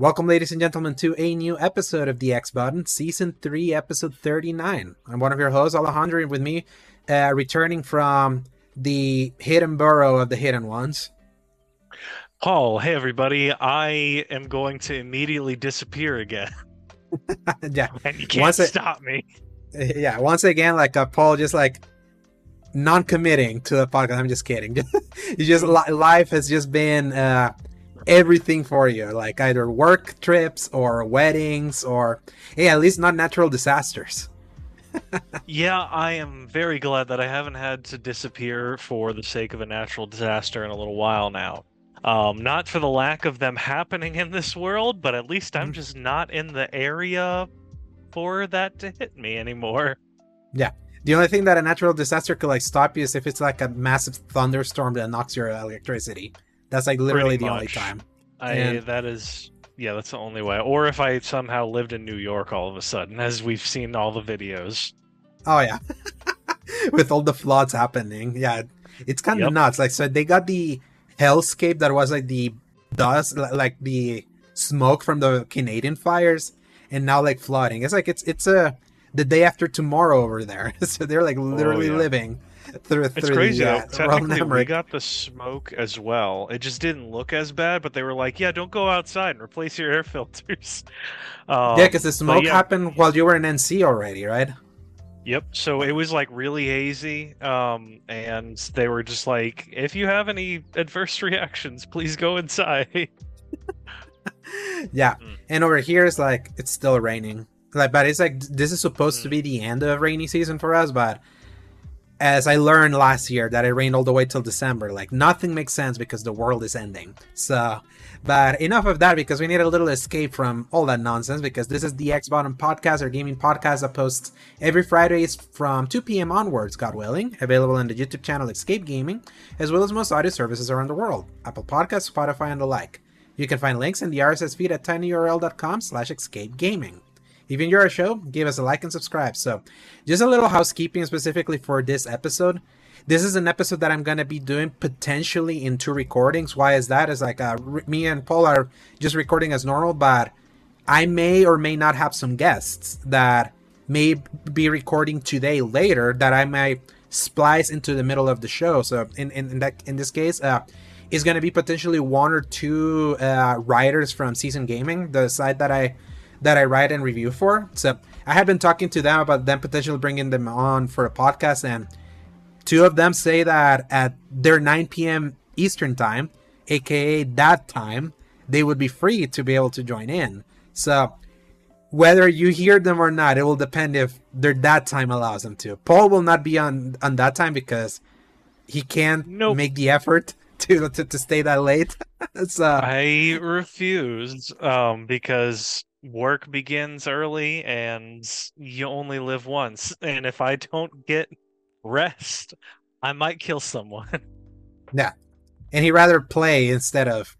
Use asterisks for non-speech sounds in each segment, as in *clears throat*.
Welcome, ladies and gentlemen, to a new episode of the X Button, Season 3, Episode 39. I'm one of your hosts, Alejandro, and with me, uh, returning from the hidden burrow of the hidden ones. Paul, hey everybody, I am going to immediately disappear again. *laughs* yeah. And you can't Once stop me. *laughs* Yeah, once again, like uh, Paul just like non committing to the podcast. I'm just kidding. *laughs* you just li- life has just been uh, everything for you, like either work trips or weddings or, hey, at least not natural disasters. *laughs* Yeah, I am very glad that I haven't had to disappear for the sake of a natural disaster in a little while now. Um, not for the lack of them *laughs* happening in this world, but at least I'm Mhm. just not in the area for that to hit me anymore. Yeah. The only thing that a natural disaster could like stop you is if it's like a massive thunderstorm that knocks your electricity. That's like literally the only time. I And- that is yeah, that's the only way. Or if I somehow lived in New York all of a sudden, as we've seen all the videos. Oh yeah, *laughs* with all the floods happening, yeah, it's kind of Yep. nuts. Like so, they got the hellscape that was like the dust, like the smoke from the Canadian fires, and now like flooding. It's like it's it's a the day after tomorrow over there. *laughs* so they're like literally oh, yeah. living through It's through crazy the, uh, Technically, we got the smoke as well. It just didn't look as bad, but they were like, "Yeah, don't go outside and replace your air *laughs* filters." Um, yeah, because the smoke yeah. happened while you were in NC already, right? Yep. So it was like really hazy, um, and they were just like, "If you have any adverse *laughs* reactions, please go inside." *laughs* yeah Mm. and over here it's like it's still raining like but it's like this is supposed to Mm. be the end of rainy season for us but as i learned last year that it rained all the way till december. Like nothing makes sense because the world is ending. So but enough of that because we need a little escape from all that nonsense because this is the X Button podcast or gaming podcast that posts every fridays from 2 p.m onwards god willing available on the youtube channel escape gaming as well as most audio services around the world apple podcasts spotify and the like. You can find links in the RSS feed at tinyurl.com slash escape gaming. If you enjoy our show, give us a like and subscribe. So, just a little housekeeping specifically for this episode. This is an episode that I'm going to be doing potentially in two recordings. Why is that? Is like uh, me and Paul are just recording as normal, but I may or may not have some guests that may be recording today later that I might splice into the middle of the show. So in in, in that in this case, uh, is going to be potentially one or two uh, writers from Season Gaming, the site that I that I write and review for. So I had been talking to them about them potentially bringing them on for a podcast, and two of them say that at their 9 p.m. Eastern time, aka that time, they would be free to be able to join in. So whether you hear them or not, it will depend if their that time allows them to. Paul will not be on on that time because he can't Nope. make the effort *laughs* to to, to stay that late. *laughs* so I refuse, um, because work begins early and you only live once. And if I don't get rest, I might kill someone. *laughs* Yeah. And he rather play instead of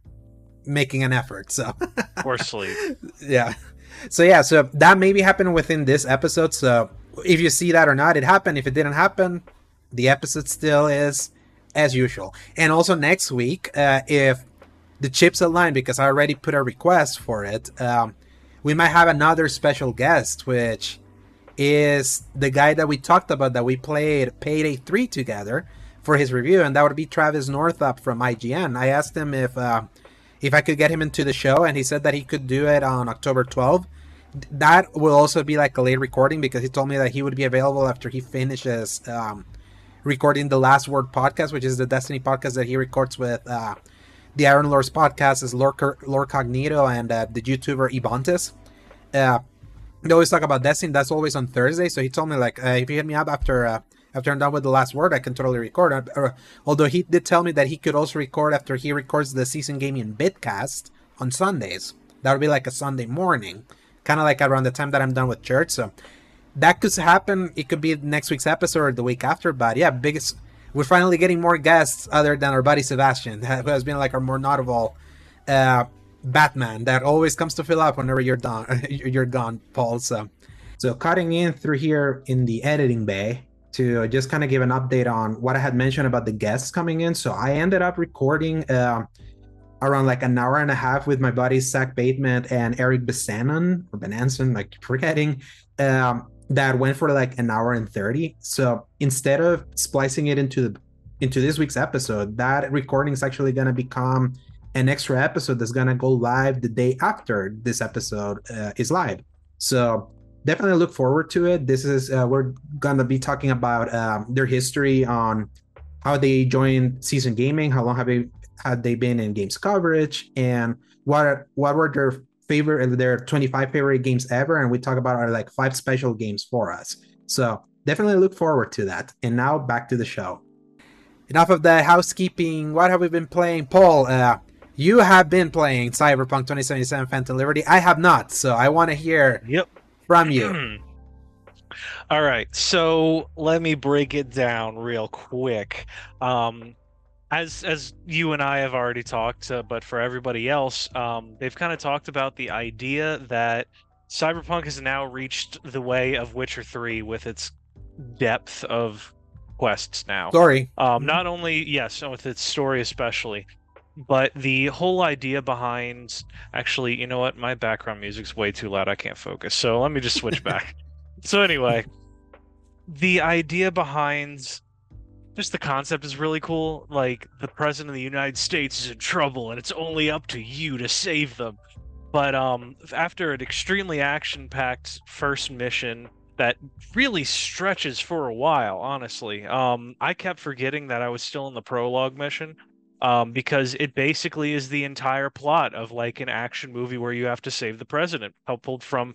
making an effort. So *laughs* or sleep. yeah. So yeah, so that maybe happened within this episode. So if you see that or not, it happened. If it didn't happen, the episode still is as usual. And also next week, uh, if the chips align, because I already put a request for it, um, we might have another special guest, which is the guy that we talked about that we played Payday 3 together for his review, and that would be Travis Northup from IGN. I asked him if uh, if I could get him into the show, and he said that he could do it on October 12th. That will also be like a late recording because he told me that he would be available after he finishes um, recording the Last Word podcast, which is the Destiny podcast that he records with uh, the Iron Lords podcast, is Lore, Lore Cognito and uh, the YouTuber Ibontis. Uh, they always talk about Destiny. That's always on Thursday. So he told me like, uh, if you hit me up after uh, after I'm done with the last word, I can totally record. Uh, uh, although he did tell me that he could also record after he records the season gaming bitcast on Sundays. That would be like a Sunday morning, kind of like around the time that I'm done with church. So that could happen. It could be next week's episode or the week after. But yeah, biggest. We're finally getting more guests other than our buddy Sebastian, *laughs* who has been like our more notable uh, Batman that always comes to fill up whenever you're done. *laughs* You're gone, Paul. So, so cutting in through here in the editing bay to just kind of give an update on what I had mentioned about the guests coming in. So I ended up recording uh, around like an hour and a half with my buddies Zach Bateman and Eric Besanon or Benanson, like forgetting. Um, that went for like an hour and 30 so instead of splicing it into the into this week's episode that recording is actually going to become an extra episode that's to go live the day after this episode uh, is live. So definitely look forward to it. This is uh, we're to be talking about um, their history on how they joined season gaming how long have they had they been in games coverage and what what were their favorite their 25 favorite games ever and we talk about our like five special games for us. So definitely look forward to that. And now back to the show. Enough of the housekeeping. What have we been playing? Paul uh, you have been playing cyberpunk 2077 phantom liberty i have not so i want to hear yep from you *clears throat* all right so let me break it down real quick um as as you and I have already talked, uh, but for everybody else, um, they've kind of talked about the idea that Cyberpunk has now reached the way of Witcher Three with its depth of quests now. Story. Um, not only yes, with its story especially, but the whole idea behind actually, you know what? My background music's way too loud. I can't focus. So let me just switch *laughs* back. so anyway, the idea behind just the concept is really cool. Like the president of the United States is in trouble, and it's only up to you to save them. But um, after an extremely action-packed first mission that really stretches for a while, honestly, um, I kept forgetting that I was still in the prologue mission. Um, because it basically is the entire plot of like an action movie where you have to save the president, coupled from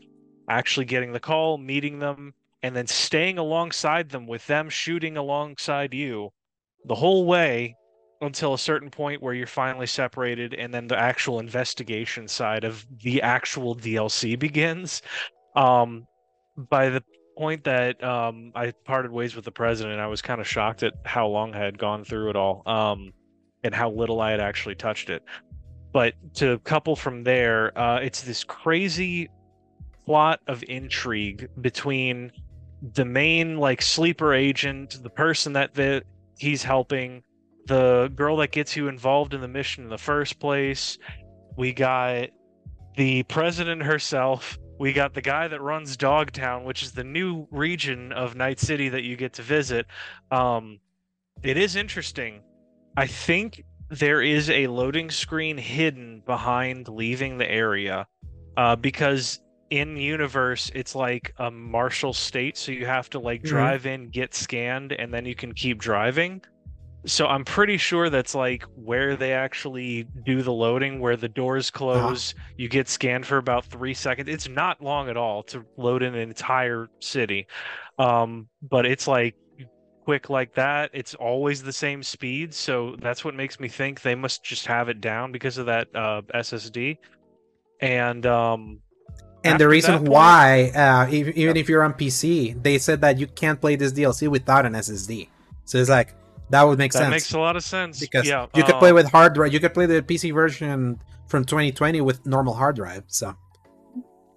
actually getting the call, meeting them, and then staying alongside them with them shooting alongside you the whole way until a certain point where you're finally separated and then the actual investigation side of the actual DLC begins. Um, by the point that um, I parted ways with the president, I was kind of shocked at how long I had gone through it all um, and how little I had actually touched it. But to couple from there, uh, it's this crazy plot of intrigue between the main like sleeper agent, the person that the, he's helping, the girl that gets you involved in the mission in the first place. We got the president herself. We got the guy that runs Dogtown, which is the new region of Night City that you get to visit. Um, it is interesting. I think there is a loading screen hidden behind leaving the area uh, because in universe it's like a marshal state so you have to like mm-hmm. drive in get scanned and then you can keep driving so i'm pretty sure that's like where they actually do the loading where the doors uh-huh. close uh-huh. you get scanned for about three seconds it's not long at all to load in an entire city um, but it's like quick like that it's always the same speed so that's what makes me think they must just have it down because of that uh, ssd and um, and the reason point, why, uh, if, even if you're on PC, they said that you can't play this DLC without an SSD. So it's like that would make that sense. That makes a lot of sense because yeah, you could play with hard drive. You could play the PC version from 2020 with normal hard drive. So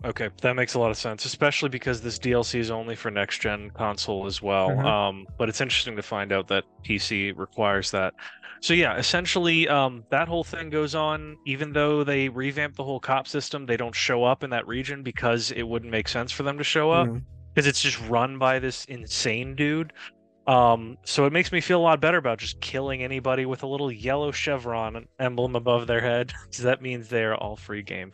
okay, that makes a lot of sense, especially because this DLC is only for next gen console as well. Mm-hmm. Um, but it's interesting to find out that PC requires that. So yeah, essentially, um, that whole thing goes on. Even though they revamp the whole cop system, they don't show up in that region because it wouldn't make sense for them to show up because mm-hmm. it's just run by this insane dude. Um, so it makes me feel a lot better about just killing anybody with a little yellow chevron emblem above their head. because that means they're all free game.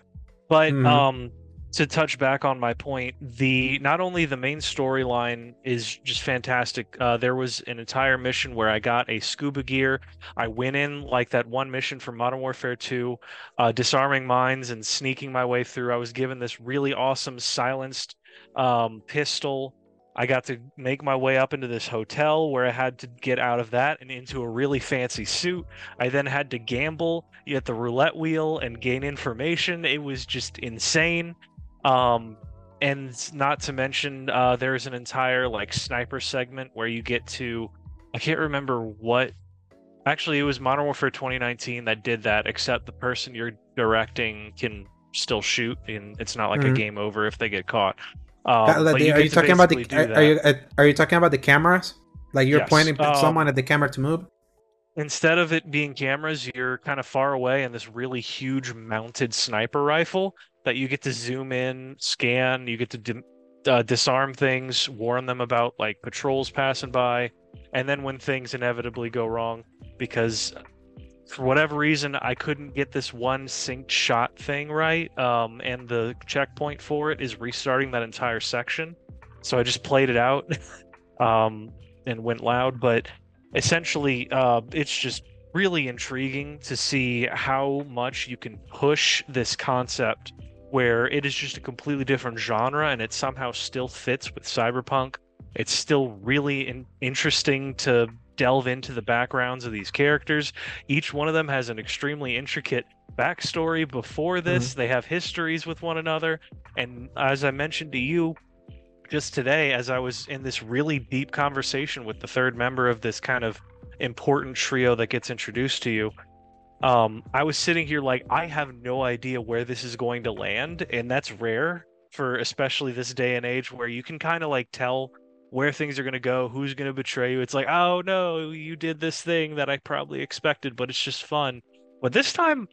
But mm-hmm. um, to touch back on my point, the not only the main storyline is just fantastic. Uh, there was an entire mission where I got a scuba gear. I went in like that one mission from Modern Warfare 2, uh, disarming mines and sneaking my way through. I was given this really awesome silenced um, pistol. I got to make my way up into this hotel where I had to get out of that and into a really fancy suit. I then had to gamble at the roulette wheel and gain information. It was just insane. Um, and not to mention, uh, there's an entire like sniper segment where you get to, I can't remember what. Actually, it was Modern Warfare 2019 that did that. Except the person you're directing can still shoot, and it's not like mm-hmm. a game over if they get caught. Um, are you, you talking about the? Are, are, you are you talking about the cameras? Like you're yes. pointing um, someone at the camera to move? Instead of it being cameras, you're kind of far away and this really huge mounted sniper rifle that you get to zoom in, scan, you get to uh, disarm things, warn them about like patrols passing by, and then when things inevitably go wrong, because for whatever reason I couldn't get this one synced shot thing right, um, and the checkpoint for it is restarting that entire section, so I just played it out, *laughs* um, and went loud, but essentially, uh, it's just really intriguing to see how much you can push this concept where it is just a completely different genre and it somehow still fits with cyberpunk. It's still really in- interesting to delve into the backgrounds of these characters. Each one of them has an extremely intricate backstory before this. Mm-hmm. They have histories with one another. And as I mentioned to you just today, as I was in this really deep conversation with the third member of this kind of important trio that gets introduced to you, um, I was sitting here like I have no idea where this is going to land, and that's rare for especially this day and age where you can kind of like tell where things are going to go, who's going to betray you. It's like, oh no, you did this thing that I probably expected, but it's just fun. But this time,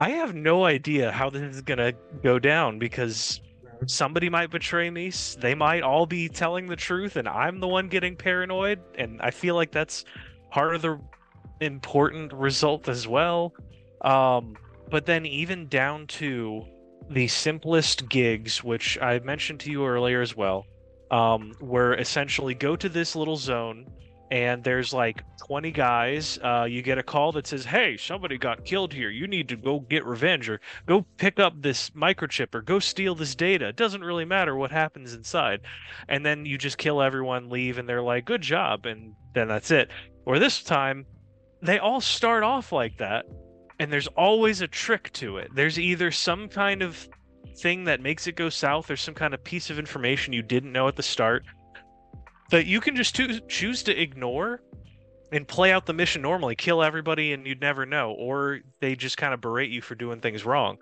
I have no idea how this is going to go down because somebody might betray me. They might all be telling the truth, and I'm the one getting paranoid. And I feel like that's part of the important result as well. Um, but then even down to the simplest gigs, which I mentioned to you earlier as well, um, where essentially go to this little zone and there's like 20 guys. Uh, you get a call that says, Hey, somebody got killed here. You need to go get revenge or go pick up this microchip or go steal this data. It doesn't really matter what happens inside. And then you just kill everyone, leave, and they're like, Good job. And then that's it. Or this time, they all start off like that and there's always a trick to it there's either some kind of thing that makes it go south or some kind of piece of information you didn't know at the start that you can just to- choose to ignore and play out the mission normally kill everybody and you'd never know or they just kind of berate you for doing things wrong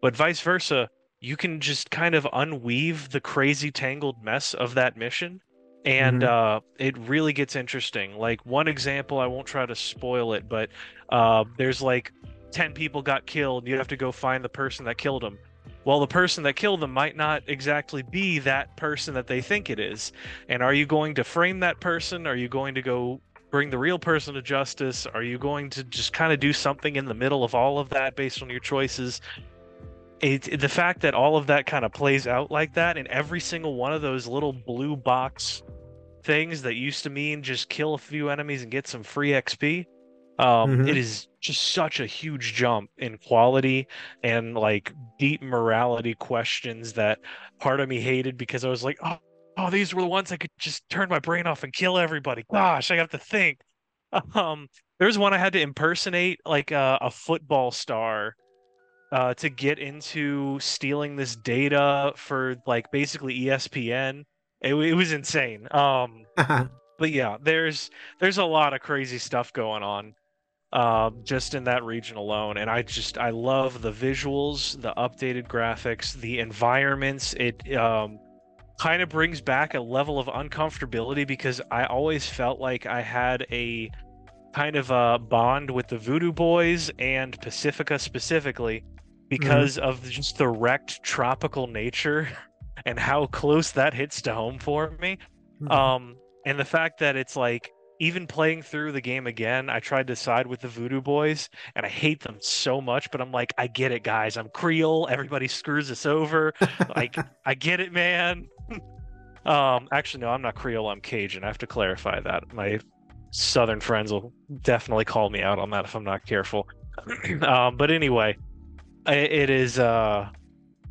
but vice versa you can just kind of unweave the crazy tangled mess of that mission and mm-hmm. uh, it really gets interesting. Like one example, I won't try to spoil it, but uh, there's like ten people got killed. You have to go find the person that killed them. Well, the person that killed them might not exactly be that person that they think it is. And are you going to frame that person? Are you going to go bring the real person to justice? Are you going to just kind of do something in the middle of all of that based on your choices? It, the fact that all of that kind of plays out like that and every single one of those little blue box things that used to mean just kill a few enemies and get some free XP. Um, mm-hmm. it is just such a huge jump in quality and like deep morality questions that part of me hated because I was like, oh, oh, these were the ones I could just turn my brain off and kill everybody. Gosh, I have to think. *laughs* Um, there's one I had to impersonate like a, a football star uh, to get into stealing this data for like basically ESPN. It, it was insane. Um, *laughs* but yeah, there's there's a lot of crazy stuff going on um, just in that region alone. And I just I love the visuals, the updated graphics, the environments. It um, kind of brings back a level of uncomfortability because I always felt like I had a kind of a bond with the Voodoo Boys and Pacifica specifically mm-hmm. because mm-hmm. of just the wrecked tropical nature *laughs* and how close that hits to home for me. Mm-hmm. Um, and the fact that it's like even playing through the game again, I tried to side with the Voodoo Boys, and I hate them so much. But I'm like, I get it, guys. I'm Creole. Everybody screws us over. like, *laughs* I get it, man. um, actually, no, I'm not Creole. I'm Cajun. I have to clarify that. My Southern friends will definitely call me out on that if I'm not careful. *clears throat* um, but anyway, it is. Uh,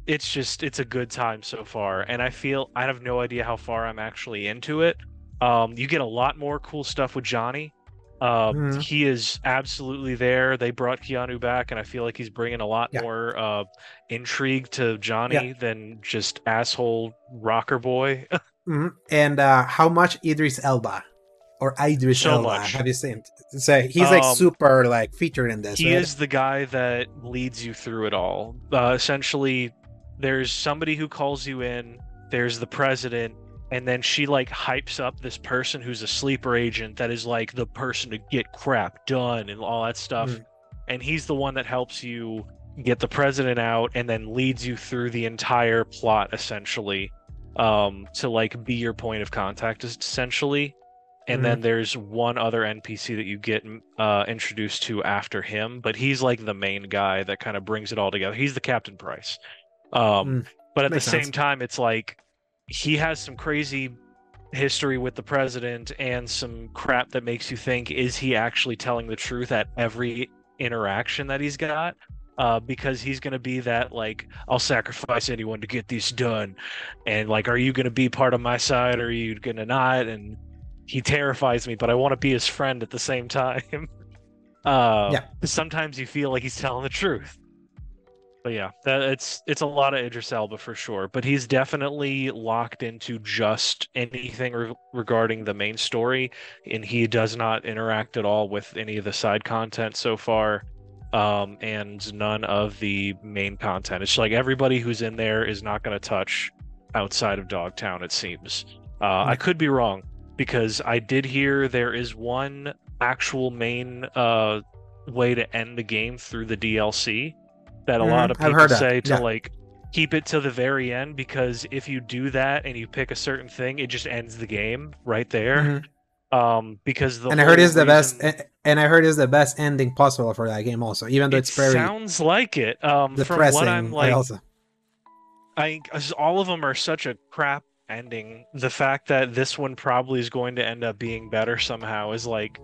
it's just it's a good time so far and i feel i have no idea how far i'm actually into it um, you get a lot more cool stuff with johnny uh, mm. he is absolutely there they brought keanu back and i feel like he's bringing a lot yeah. more uh, intrigue to johnny yeah. than just asshole rocker boy *laughs* mm-hmm. and uh, how much idris elba or Idris so Elba. Much. Have you seen? So he's like um, super like featured in this. He right? is the guy that leads you through it all. Uh, essentially, there's somebody who calls you in there's the president and then she like hypes up this person who's a sleeper agent that is like the person to get crap done and all that stuff. Mm. and he's the one that helps you get the president out and then leads you through the entire plot essentially um to like be your point of contact essentially. And then there's one other npc that you get uh introduced to after him but he's like the main guy that kind of brings it all together. He's the captain price. Um Mm, but at the same sense. time it's like he has some crazy history with the president and some crap that makes you think is he actually telling the truth at every interaction that he's got? Uh, because he's going to be that like i'll sacrifice anyone to get this done. And like are you going to be part of my side or are you going to not? And he terrifies me but i want to be his friend at the same *laughs* time. Uh, Yeah. sometimes you feel like he's telling the truth but yeah, that it's it's a lot of Idris Elba for sure. But he's definitely locked into just anything re- regarding the main story, and he does not interact at all with any of the side content so far, um, and none of the main content. It's like everybody who's in there is not going to touch outside of Dogtown. It seems. Uh, I could be wrong because I did hear there is one actual main uh, way to end the game through the DLC that a Mhm, lot of people heard that, say to yeah. like keep it to the very end because if you do that and you pick a certain thing, it just ends the game right there. mhm. Um, because the and I heard is the best, and I heard is the best ending possible for that game. Also, even though It it's very sounds like it. Um, from depressing. what I'm like, I also, I all of them are such a crap ending. The fact that this one probably is going to end up being better somehow is like,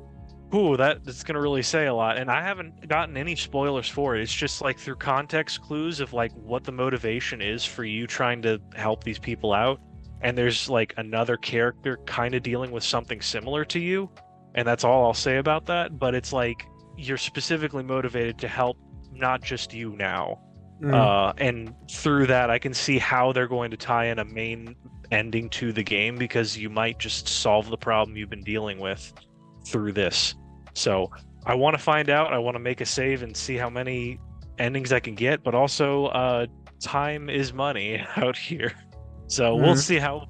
ooh, that that's gonna really say a lot. And I haven't gotten any spoilers for it. It's just like through context clues of like what the motivation is for you trying to help these people out. And there's like another character kind of dealing with something similar to you, and that's all I'll say about that. But it's like you're specifically motivated to help not just you now Mm, uh, and through that i can see how they're going to tie in a main ending to the game because you might just solve the problem you've been dealing with through this so i want to find out i want to make a save and see how many endings i can get but also uh, time is money *laughs* out here so we'll Mhm. see how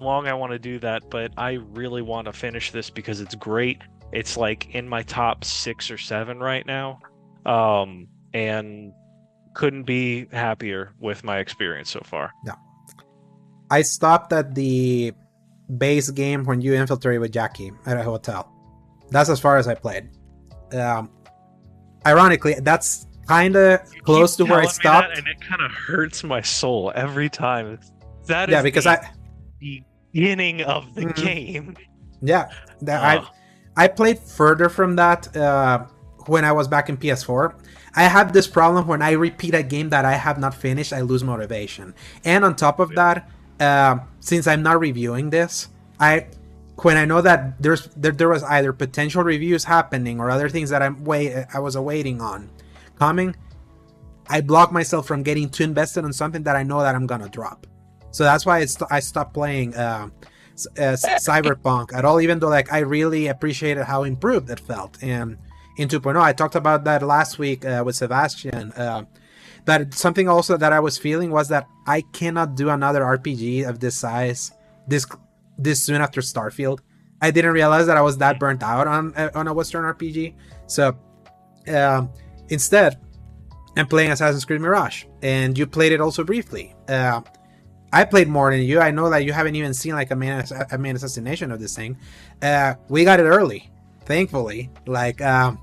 long i want to do that but i really want to finish this because it's great it's like in my top six or seven right now um, and couldn't be happier with my experience so far. Yeah. I stopped at the base game when you infiltrate with Jackie at a hotel. That's as far as I played. Um, ironically, that's kind of close to where I me that, stopped. and it kind of hurts my soul every time. That is Yeah, because the I beginning of the Mhm. game. yeah, that I I played further from that uh, when I was back in PS4. I have this problem when I repeat a game that I have not finished, I lose motivation. And on top of that, uh, since I'm not reviewing this, I when I know that there's there, there was either potential reviews happening or other things that I'm wait I was awaiting on coming, I block myself from getting too invested on something that I know that I'm gonna drop. So that's why I, I stopped playing uh, uh, *laughs* Cyberpunk at all, even though like I really appreciated how improved it felt. And in 2.0, I talked about that last week uh, with Sebastian. Uh, that something also that I was feeling was that I cannot do another RPG of this size this this soon after Starfield. I didn't realize that I was that burnt out on uh, on a Western RPG. So um, instead, I'm playing Assassin's Creed Mirage, and you played it also briefly. Uh, I played more than you. I know that you haven't even seen like a main a main assassination of this thing. Uh, we got it early, thankfully. Like um,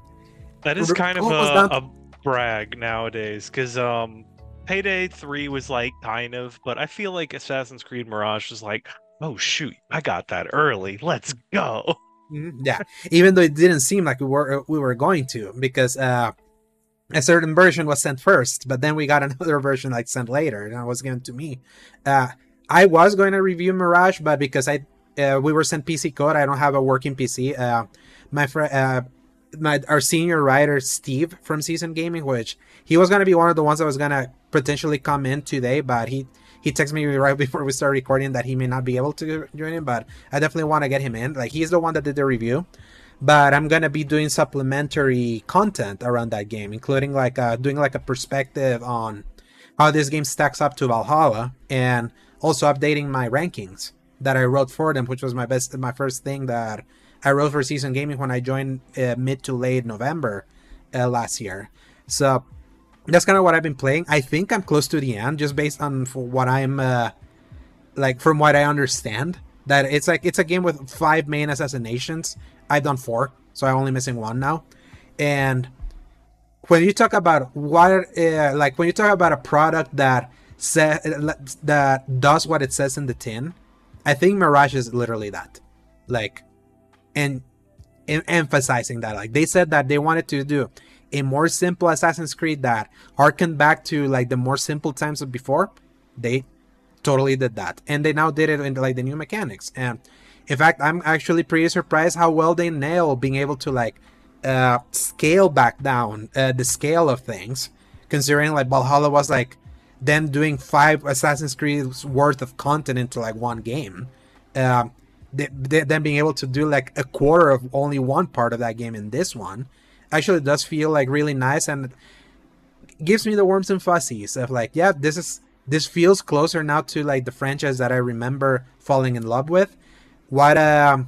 That is kind of a, a brag nowadays because um, Payday 3 was like kind of, but I feel like Assassin's Creed Mirage was like, oh shoot, I got that early. Let's go. Mhm, yeah. Even though it didn't seem like we were we were going to because uh a certain version was sent first but then we got *laughs* another version like sent later and it was given to me. Uh i was going to review mirage but because i uh, we were sent pc code i don't have a working pc uh my friend uh my our senior writer steve from season gaming which he was going to be one of the ones that was going to potentially come in today but he he texted me right before we started recording that he may not be able to join in but I definitely want to get him in. Like he's the one that did the review, but I'm gonna be doing supplementary content around that game, including like uh, doing like a perspective on how this game stacks up to Valhalla, and also updating my rankings that I wrote for them, which was my best, my first thing that I wrote for Season Gaming when I joined uh, mid to late November uh, last year. So that's kind of what I've been playing. I think I'm close to the end, just based on what I'm uh, like from what I understand. That it's like it's a game with five main assassinations. I've done four, so I'm only missing one now. And when you talk about what, uh, like when you talk about a product that sa- that does what it says in the tin, I think Mirage is literally that. Like, and, and emphasizing that, like they said that they wanted to do a more simple Assassin's Creed that harkened back to like the more simple times of before. They totally did that, and they now did it in like the new mechanics. And in fact, I'm actually pretty surprised how well they nail being able to like uh, scale back down uh, the scale of things, considering like Valhalla was like them doing five Assassin's Creed's worth of content into like one game. Uh, they, they, then being able to do like a quarter of only one part of that game in this one actually does feel like really nice and gives me the warms and fuzzies of like yeah this is this feels closer now to like the franchise that I remember falling in love with. What a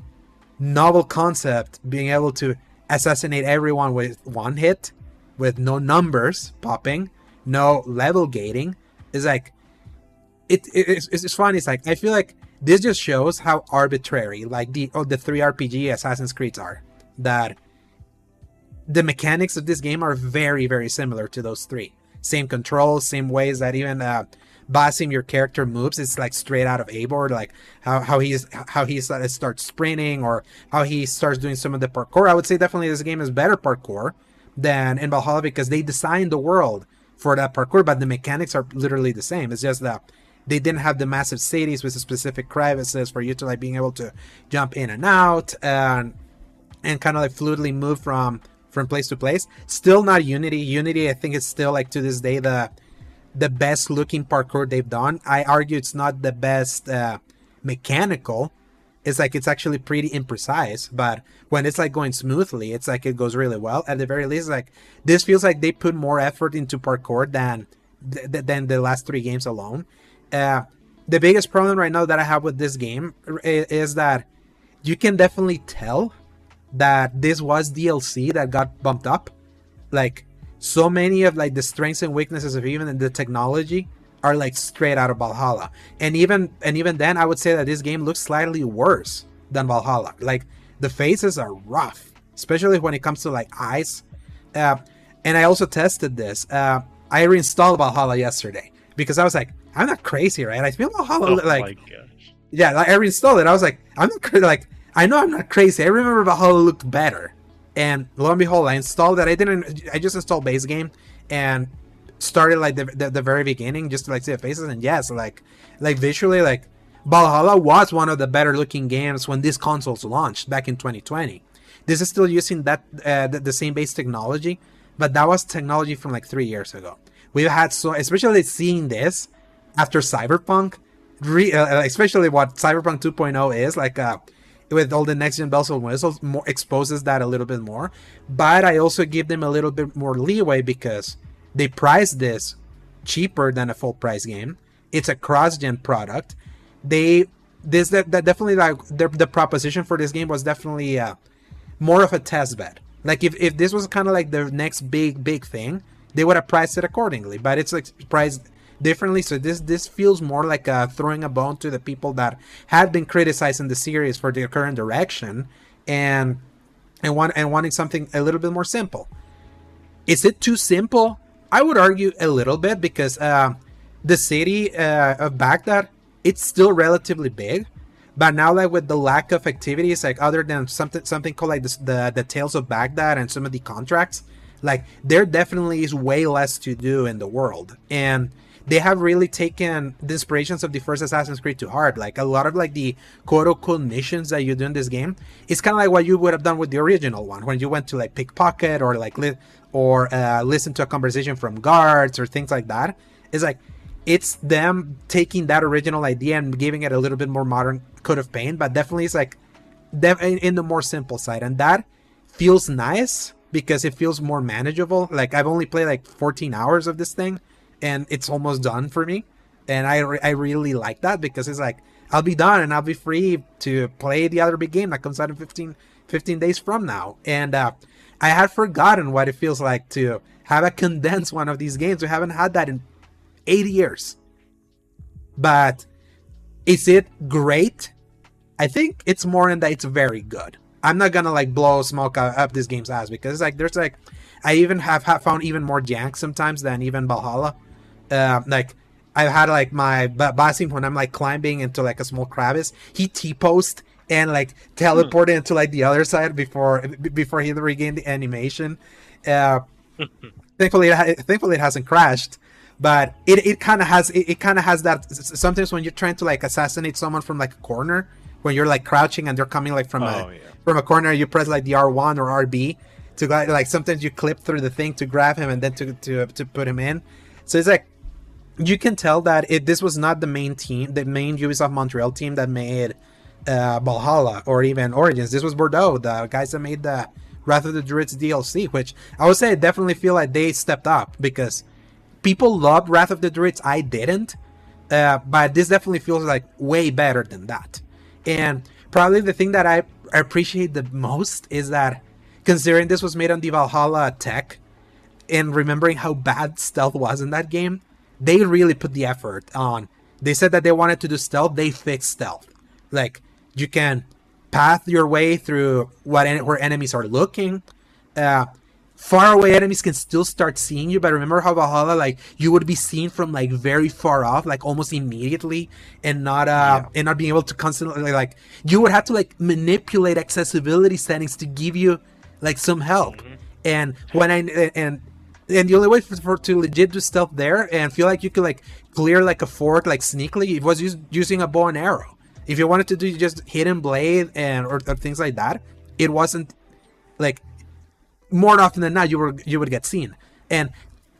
novel concept being able to assassinate everyone with one hit, with no numbers popping, no level gating. Is like it, it it's, it's funny. It's like I feel like this just shows how arbitrary like the oh, the three RPG Assassin's Creeds are. That the mechanics of this game are very very similar to those three. Same controls, same ways that even uh, Basim, your character moves, it's like straight out of Eivor, like how how he's how he starts sprinting or how he starts doing some of the parkour. I would say definitely this game is better parkour than in Valhalla because they designed the world for that parkour, but the mechanics are literally the same. It's just that they didn't have the massive cities with specific crevices for you to like being able to jump in and out and and kind of like fluidly move from from place to place. Still not Unity. Unity, I think, is still like to this day the the best looking parkour they've done. I argue it's not the best uh, mechanical. It's like it's actually pretty imprecise, but when it's like going smoothly, it's like it goes really well. At the very least, like this feels like they put more effort into parkour than th- than the last three games alone. Uh, the biggest problem right now that I have with this game is that you can definitely tell that this was DLC that got bumped up. Like so many of like the strengths and weaknesses of even the technology are like straight out of Valhalla. And even and even then I would say that this game looks slightly worse than Valhalla. Like the faces are rough, especially when it comes to like eyes. Uh, and I also tested this. Uh, I reinstalled Valhalla yesterday because I was like, I'm not crazy, right? I feel Valhalla oh like yeah, like, I reinstalled it. I was like, I'm not crazy. Like I know I'm not crazy. I remember Valhalla looked better. And lo and behold, I installed that. I didn't. I just installed base game and started like the, the, the very beginning just to like see the faces. And yes, like like visually, like Valhalla was one of the better looking games when these consoles launched back in 2020. This is still using that uh, the, the same base technology, but that was technology from like three years ago. We've had so, especially seeing this after Cyberpunk, re, uh, especially what Cyberpunk 2.0 is like. Uh, with all the next gen bells and whistles more exposes that a little bit more. But i also give them a little bit more leeway because they price this cheaper than a full price game. It's a cross gen product. They this that, that definitely like the, the proposition for this game was definitely uh, more of a test bed like if, if this was kind of like the next big big thing they would have priced it accordingly. But it's like priced differently. So this this feels more like uh, throwing a bone to the people that had been criticizing the series for their current direction, and and want and wanting something a little bit more simple. Is it too simple? I would argue a little bit because uh, the city uh, of Baghdad it's still relatively big, but now like with the lack of activities, like other than something something called like the, the Tales of Baghdad and some of the contracts, like there definitely is way less to do in the world and they have really taken the inspirations of the first Assassin's Creed to heart. Like a lot of like the quote unquote missions that you do in this game, it's kind of like what you would have done with the original one when you went to like pickpocket or like li- or uh, listen to a conversation from guards or things like that. It's like it's them taking that original idea and giving it a little bit more modern coat of paint, but definitely it's like in the more simple side, and that feels nice because it feels more manageable. Like I've only played like 14 hours of this thing and it's almost done for me. And I, I really like that because it's like I'll be done and I'll be free to play the other big game that comes out in 15, 15 days from now. And uh, I had forgotten what it feels like to have a condensed one of these games. We haven't had that in 80 years. But is it great? I think it's more in that it's very good. I'm not gonna like blow smoke up this game's ass because it's like there's like I even have, have found even more jank sometimes than even Valhalla. Uh, like I've had like my Basim when I'm like climbing into like a small crevice, he T post and like teleported hmm. into like the other side before before he regained the animation. Uh, *laughs* thankfully, it, thankfully it hasn't crashed, but it, it kind of has it, it kind of has that sometimes when you're trying to like assassinate someone from like a corner when you're like crouching and they're coming like from oh, a yeah. from a corner you press like the R1 or RB to like sometimes you clip through the thing to grab him and then to to to put him in. So it's like you can tell that it this was not the main team, the main Ubisoft Montreal team that made uh, Valhalla or even Origins. This was Bordeaux, the guys that made the Wrath of the Druids DLC, which I would say I definitely feel like they stepped up because people loved Wrath of the Druids. I didn't, uh, but this definitely feels like way better than that. And probably the thing that I appreciate the most is that considering this was made on the Valhalla tech, and remembering how bad stealth was in that game, they really put the effort on. They said that they wanted to do stealth, they fixed stealth. Like you can path your way through what where enemies are looking. Uh, far away enemies can still start seeing you, but remember how Valhalla like you would be seen from like very far off, like almost immediately, and not uh yeah. and not being able to constantly like you would have to like manipulate accessibility settings to give you like some help. Mm-hmm. And when I and and the only way for, for, to legit do stuff there and feel like you could like clear like a fort like sneakily, it was using a bow and arrow. If you wanted to do just hidden blade and or, or things like that, it wasn't like more often than not you were you would get seen. And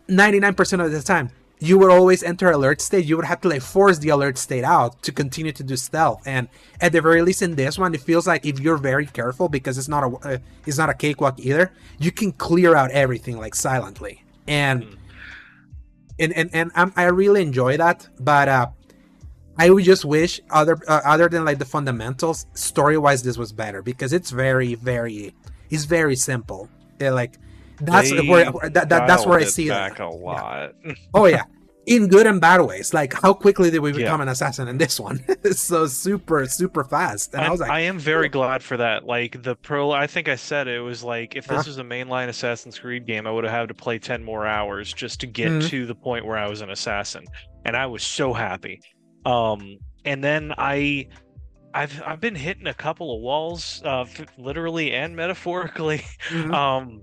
99% of the time you would always enter alert state. You would have to like force the alert state out to continue to do stealth. And at the very least in this one, it feels like if you're very careful because it's not a uh, it's not a cakewalk either, you can clear out everything like silently. And mm. and and, and I'm, i really enjoy that. But uh, I would just wish other uh, other than like the fundamentals, story wise, this was better because it's very very it's very simple. Yeah, like that's they where that, that that's where I see back that. a lot. Yeah. Oh yeah, in good and bad ways. Like how quickly did we become yeah. an assassin in this one? *laughs* so super super fast. And I, I, was like, I am very glad for that. Like the pro, I think I said it was like if this huh? was a mainline Assassin's Creed game, I would have had to play ten more hours just to get mm-hmm. to the point where I was an assassin, and I was so happy. Um, and then I I've I've been hitting a couple of walls, uh, literally and metaphorically. *laughs* Mm-hmm. Um,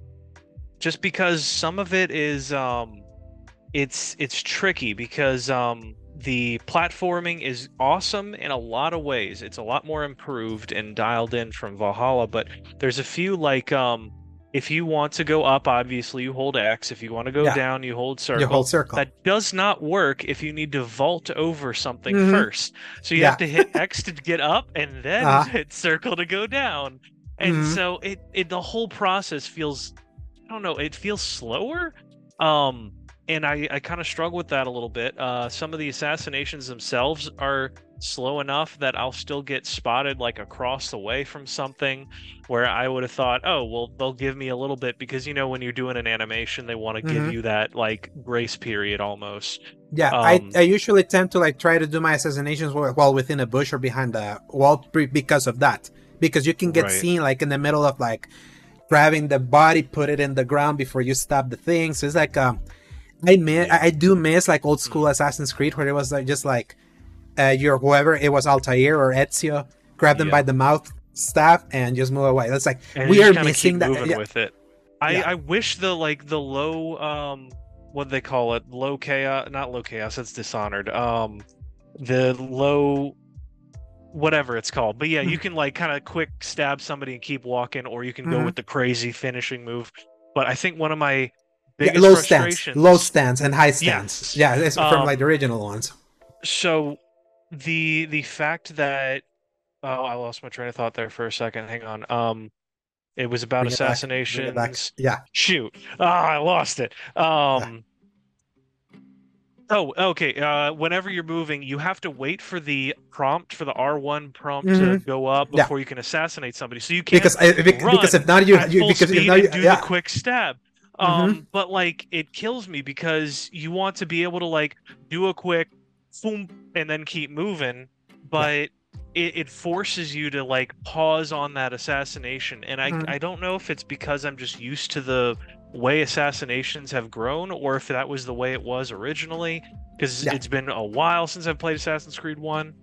just because some of it is um, it's it's tricky because um, the platforming is awesome in a lot of ways. It's a lot more improved and dialed in from Valhalla, but there's a few like um, if you want to go up, obviously you hold X. If you want to go yeah. down, you hold circle. You hold circle. That does not work if you need to vault over something mm-hmm. first. So you yeah. have to hit X to get up and then uh-huh. *laughs* hit circle to go down. And mm-hmm. so it, it the whole process feels don't know. It feels slower. Um, and I, I kind of struggle with that a little bit. Uh, some of the assassinations themselves are slow enough that I'll still get spotted like across the way from something where I would have thought, oh, well, they'll give me a little bit because, you know, when you're doing an animation, they want to mm-hmm. give you that like grace period almost. Yeah, um, I, I usually tend to like try to do my assassinations while within a bush or behind a wall because of that. Because you can get right. seen like in the middle of like grabbing the body, put it in the ground before you stab the thing. So it's like um, I miss, I do miss like old school Assassin's Creed where it was like just like uh, your whoever it was Altair or Ezio, grab them yeah. by the mouth staff and just move away. That's like and we are missing that. Yeah. with it. I, yeah. I wish the like the low um what do they call it low chaos not low chaos it's dishonored um the low whatever it's called. But yeah, you *laughs* can like kind of quick stab somebody and keep walking, or you can go mm-hmm. with the crazy finishing move. But I think one of my biggest yeah, low stance, low stance, and high stance. Yeah, from um, like the original ones. So the the fact that oh, I lost my train of thought there for a second. Hang on. Um, it was about assassinations. Yeah. Shoot. Ah, oh, I lost it. Um. Oh, okay. Uh, whenever you're moving, you have to wait for the prompt for the R1 prompt to Mhm. go up Yeah. before you can assassinate somebody. So you can't Because I, because if not you, you because if not you, do yeah the quick stab. Um, but like it kills me because you want to be able to like do a quick boom and then keep moving, but it, it forces you to like pause on that assassination. And I Mhm. I don't know if it's because I'm just used to the way assassinations have grown or if that was the way it was originally because Yeah. it's been a while since I've played Assassin's Creed 1.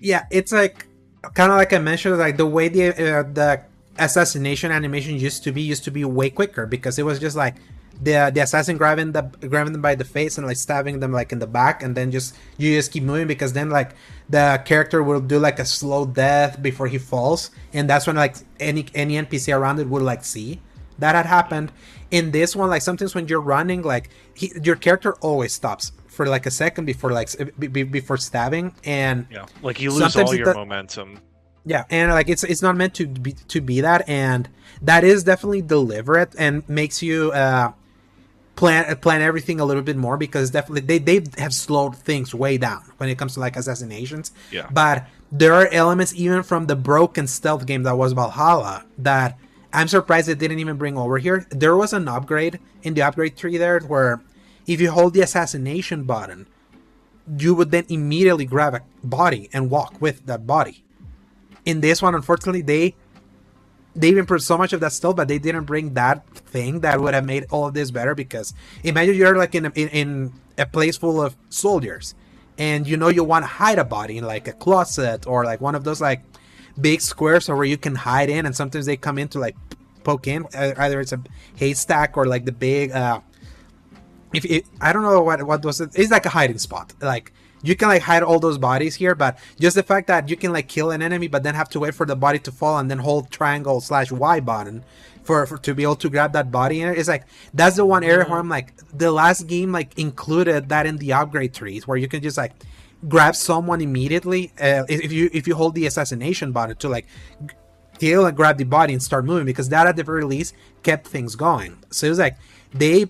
yeah it's like kind of like i mentioned like the way the uh, the assassination animation used to be used to be way quicker because it was just like the the assassin grabbing the grabbing them by the face and like stabbing them like in the back and then just you just keep moving because then like the character will do like a slow death before he falls and that's when like any any npc around it would like see that had happened in this one like sometimes when you're running like he, your character always stops for like a second before like be- before stabbing and Yeah. Like you lose all your does- momentum. yeah, and like it's it's not meant to be to be that, and that is definitely deliberate and makes you uh plan plan everything a little bit more because definitely they they have slowed things way down when it comes to like assassinations. Yeah. But there are elements even from the broken stealth game that was Valhalla that I'm surprised they didn't even bring over here. There was an upgrade in the upgrade tree there where if you hold the assassination button, you would then immediately grab a body and walk with that body in this one unfortunately they they've improved so much of that stuff but they didn't bring that thing that would have made all of this better because imagine you're like in a, in, in a place full of soldiers and you know you want to hide a body in like a closet or like one of those like big squares where you can hide in and sometimes they come in to like poke in either it's a haystack or like the big uh if it, I don't know what what was it. It's like a hiding spot. Like you can like hide all those bodies here, but just the fact that you can like kill an enemy, but then have to wait for the body to fall and then hold triangle slash Y button for, for to be able to grab that body in it. It's like that's the one area where I'm like the last game like included that in the upgrade trees where you can just like grab someone immediately uh, if you if you hold the assassination button to like kill and grab the body and start moving because that at the very least kept things going. So it was like they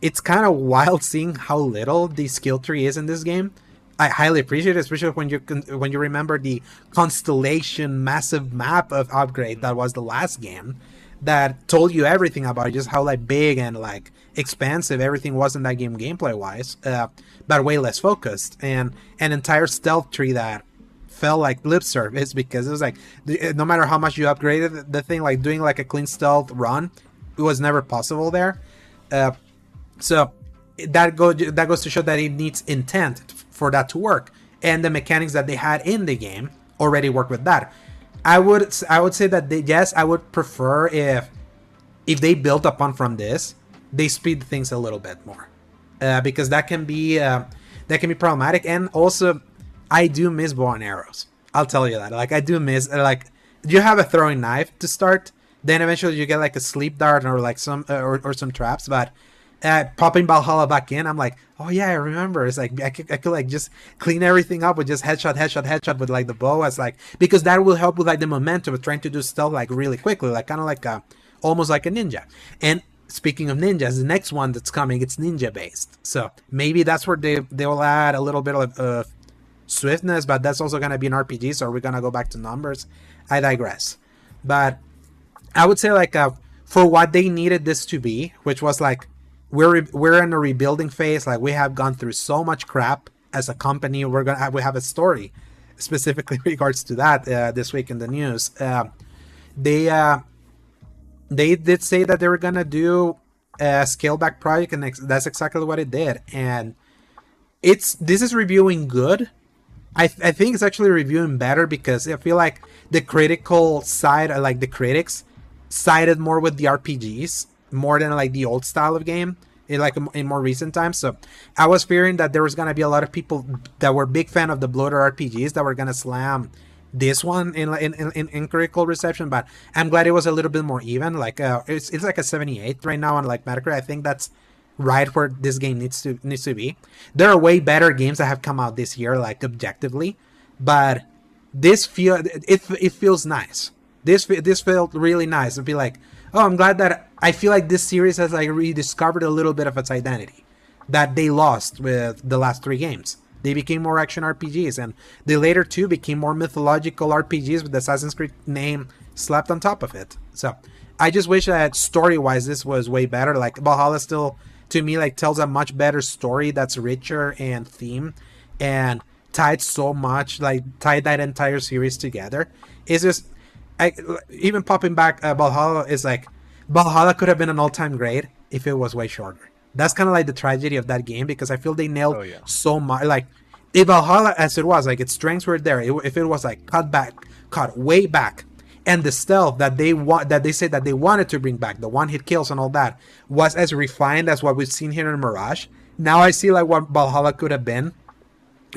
it's kind of wild seeing how little the skill tree is in this game. I highly appreciate it, especially when you when you remember the constellation massive map of upgrade that was the last game that told you everything about just how like big and like expansive everything was in that game gameplay wise, uh, but way less focused and an entire stealth tree that felt like lip service *laughs* because it was like no matter how much you upgraded the thing, like doing like a clean stealth run, it was never possible there. Uh, so that go that goes to show that it needs intent for that to work, and the mechanics that they had in the game already work with that. I would I would say that they, yes, I would prefer if if they built upon from this, they speed things a little bit more, uh, because that can be uh, that can be problematic, and also I do miss bow and arrows. I'll tell you that. Like I do miss like you have a throwing knife to start, then eventually you get like a sleep dart or like some uh, or, or some traps, but uh, popping Valhalla back in, I'm like, oh yeah, I remember. It's like I could, I could like just clean everything up with just headshot, headshot, headshot with like the bow. It's like because that will help with like the momentum of trying to do stuff like really quickly, like kind of like a almost like a ninja. And speaking of ninjas, the next one that's coming, it's ninja based. So maybe that's where they they will add a little bit of uh, swiftness, but that's also gonna be an RPG. So we're gonna go back to numbers. I digress, but I would say like uh, for what they needed this to be, which was like we're re- we're in a rebuilding phase. Like we have gone through so much crap as a company. We're gonna have, we have a story specifically *laughs* regards to that uh, this week in the news. Uh, they uh, they did say that they were gonna do a scale back project, and ex- that's exactly what it did. And it's this is reviewing good. I, th- I think it's actually reviewing better because I feel like the critical side, uh, like the critics, sided more with the RPGs more than like the old style of game in like in more recent times. So I was fearing that there was gonna be a lot of people that were big fan of the bloater RPGs that were gonna slam this one in in, in, in critical reception. But I'm glad it was a little bit more even. Like uh, it's it's like a 78 right now on like Metacritic. I think that's right where this game needs to needs to be. There are way better games that have come out this year, like objectively, but this feel it it feels nice. This this felt really nice to be like, oh, I'm glad that I feel like this series has like rediscovered a little bit of its identity. that they lost with the last three games. They became more action RPGs, and the later two became more mythological RPGs with the Assassin's Creed name slapped on top of it. So I just wish that story wise this was way better. Like Valhalla still to me like tells a much better story that's richer and theme and tied so much like tied that entire series together. It's just I, even popping back uh, Valhalla is like Valhalla could have been an all-time great if it was way shorter. That's kind of like the tragedy of that game because I feel they nailed Oh, yeah. so much. Like if Valhalla, as it was, like its strengths were there. It, if it was like cut back, cut way back, and the stealth that they want, that they said that they wanted to bring back, the one-hit kills and all that, was as refined as what we've seen here in Mirage. Now I see like what Valhalla could have been,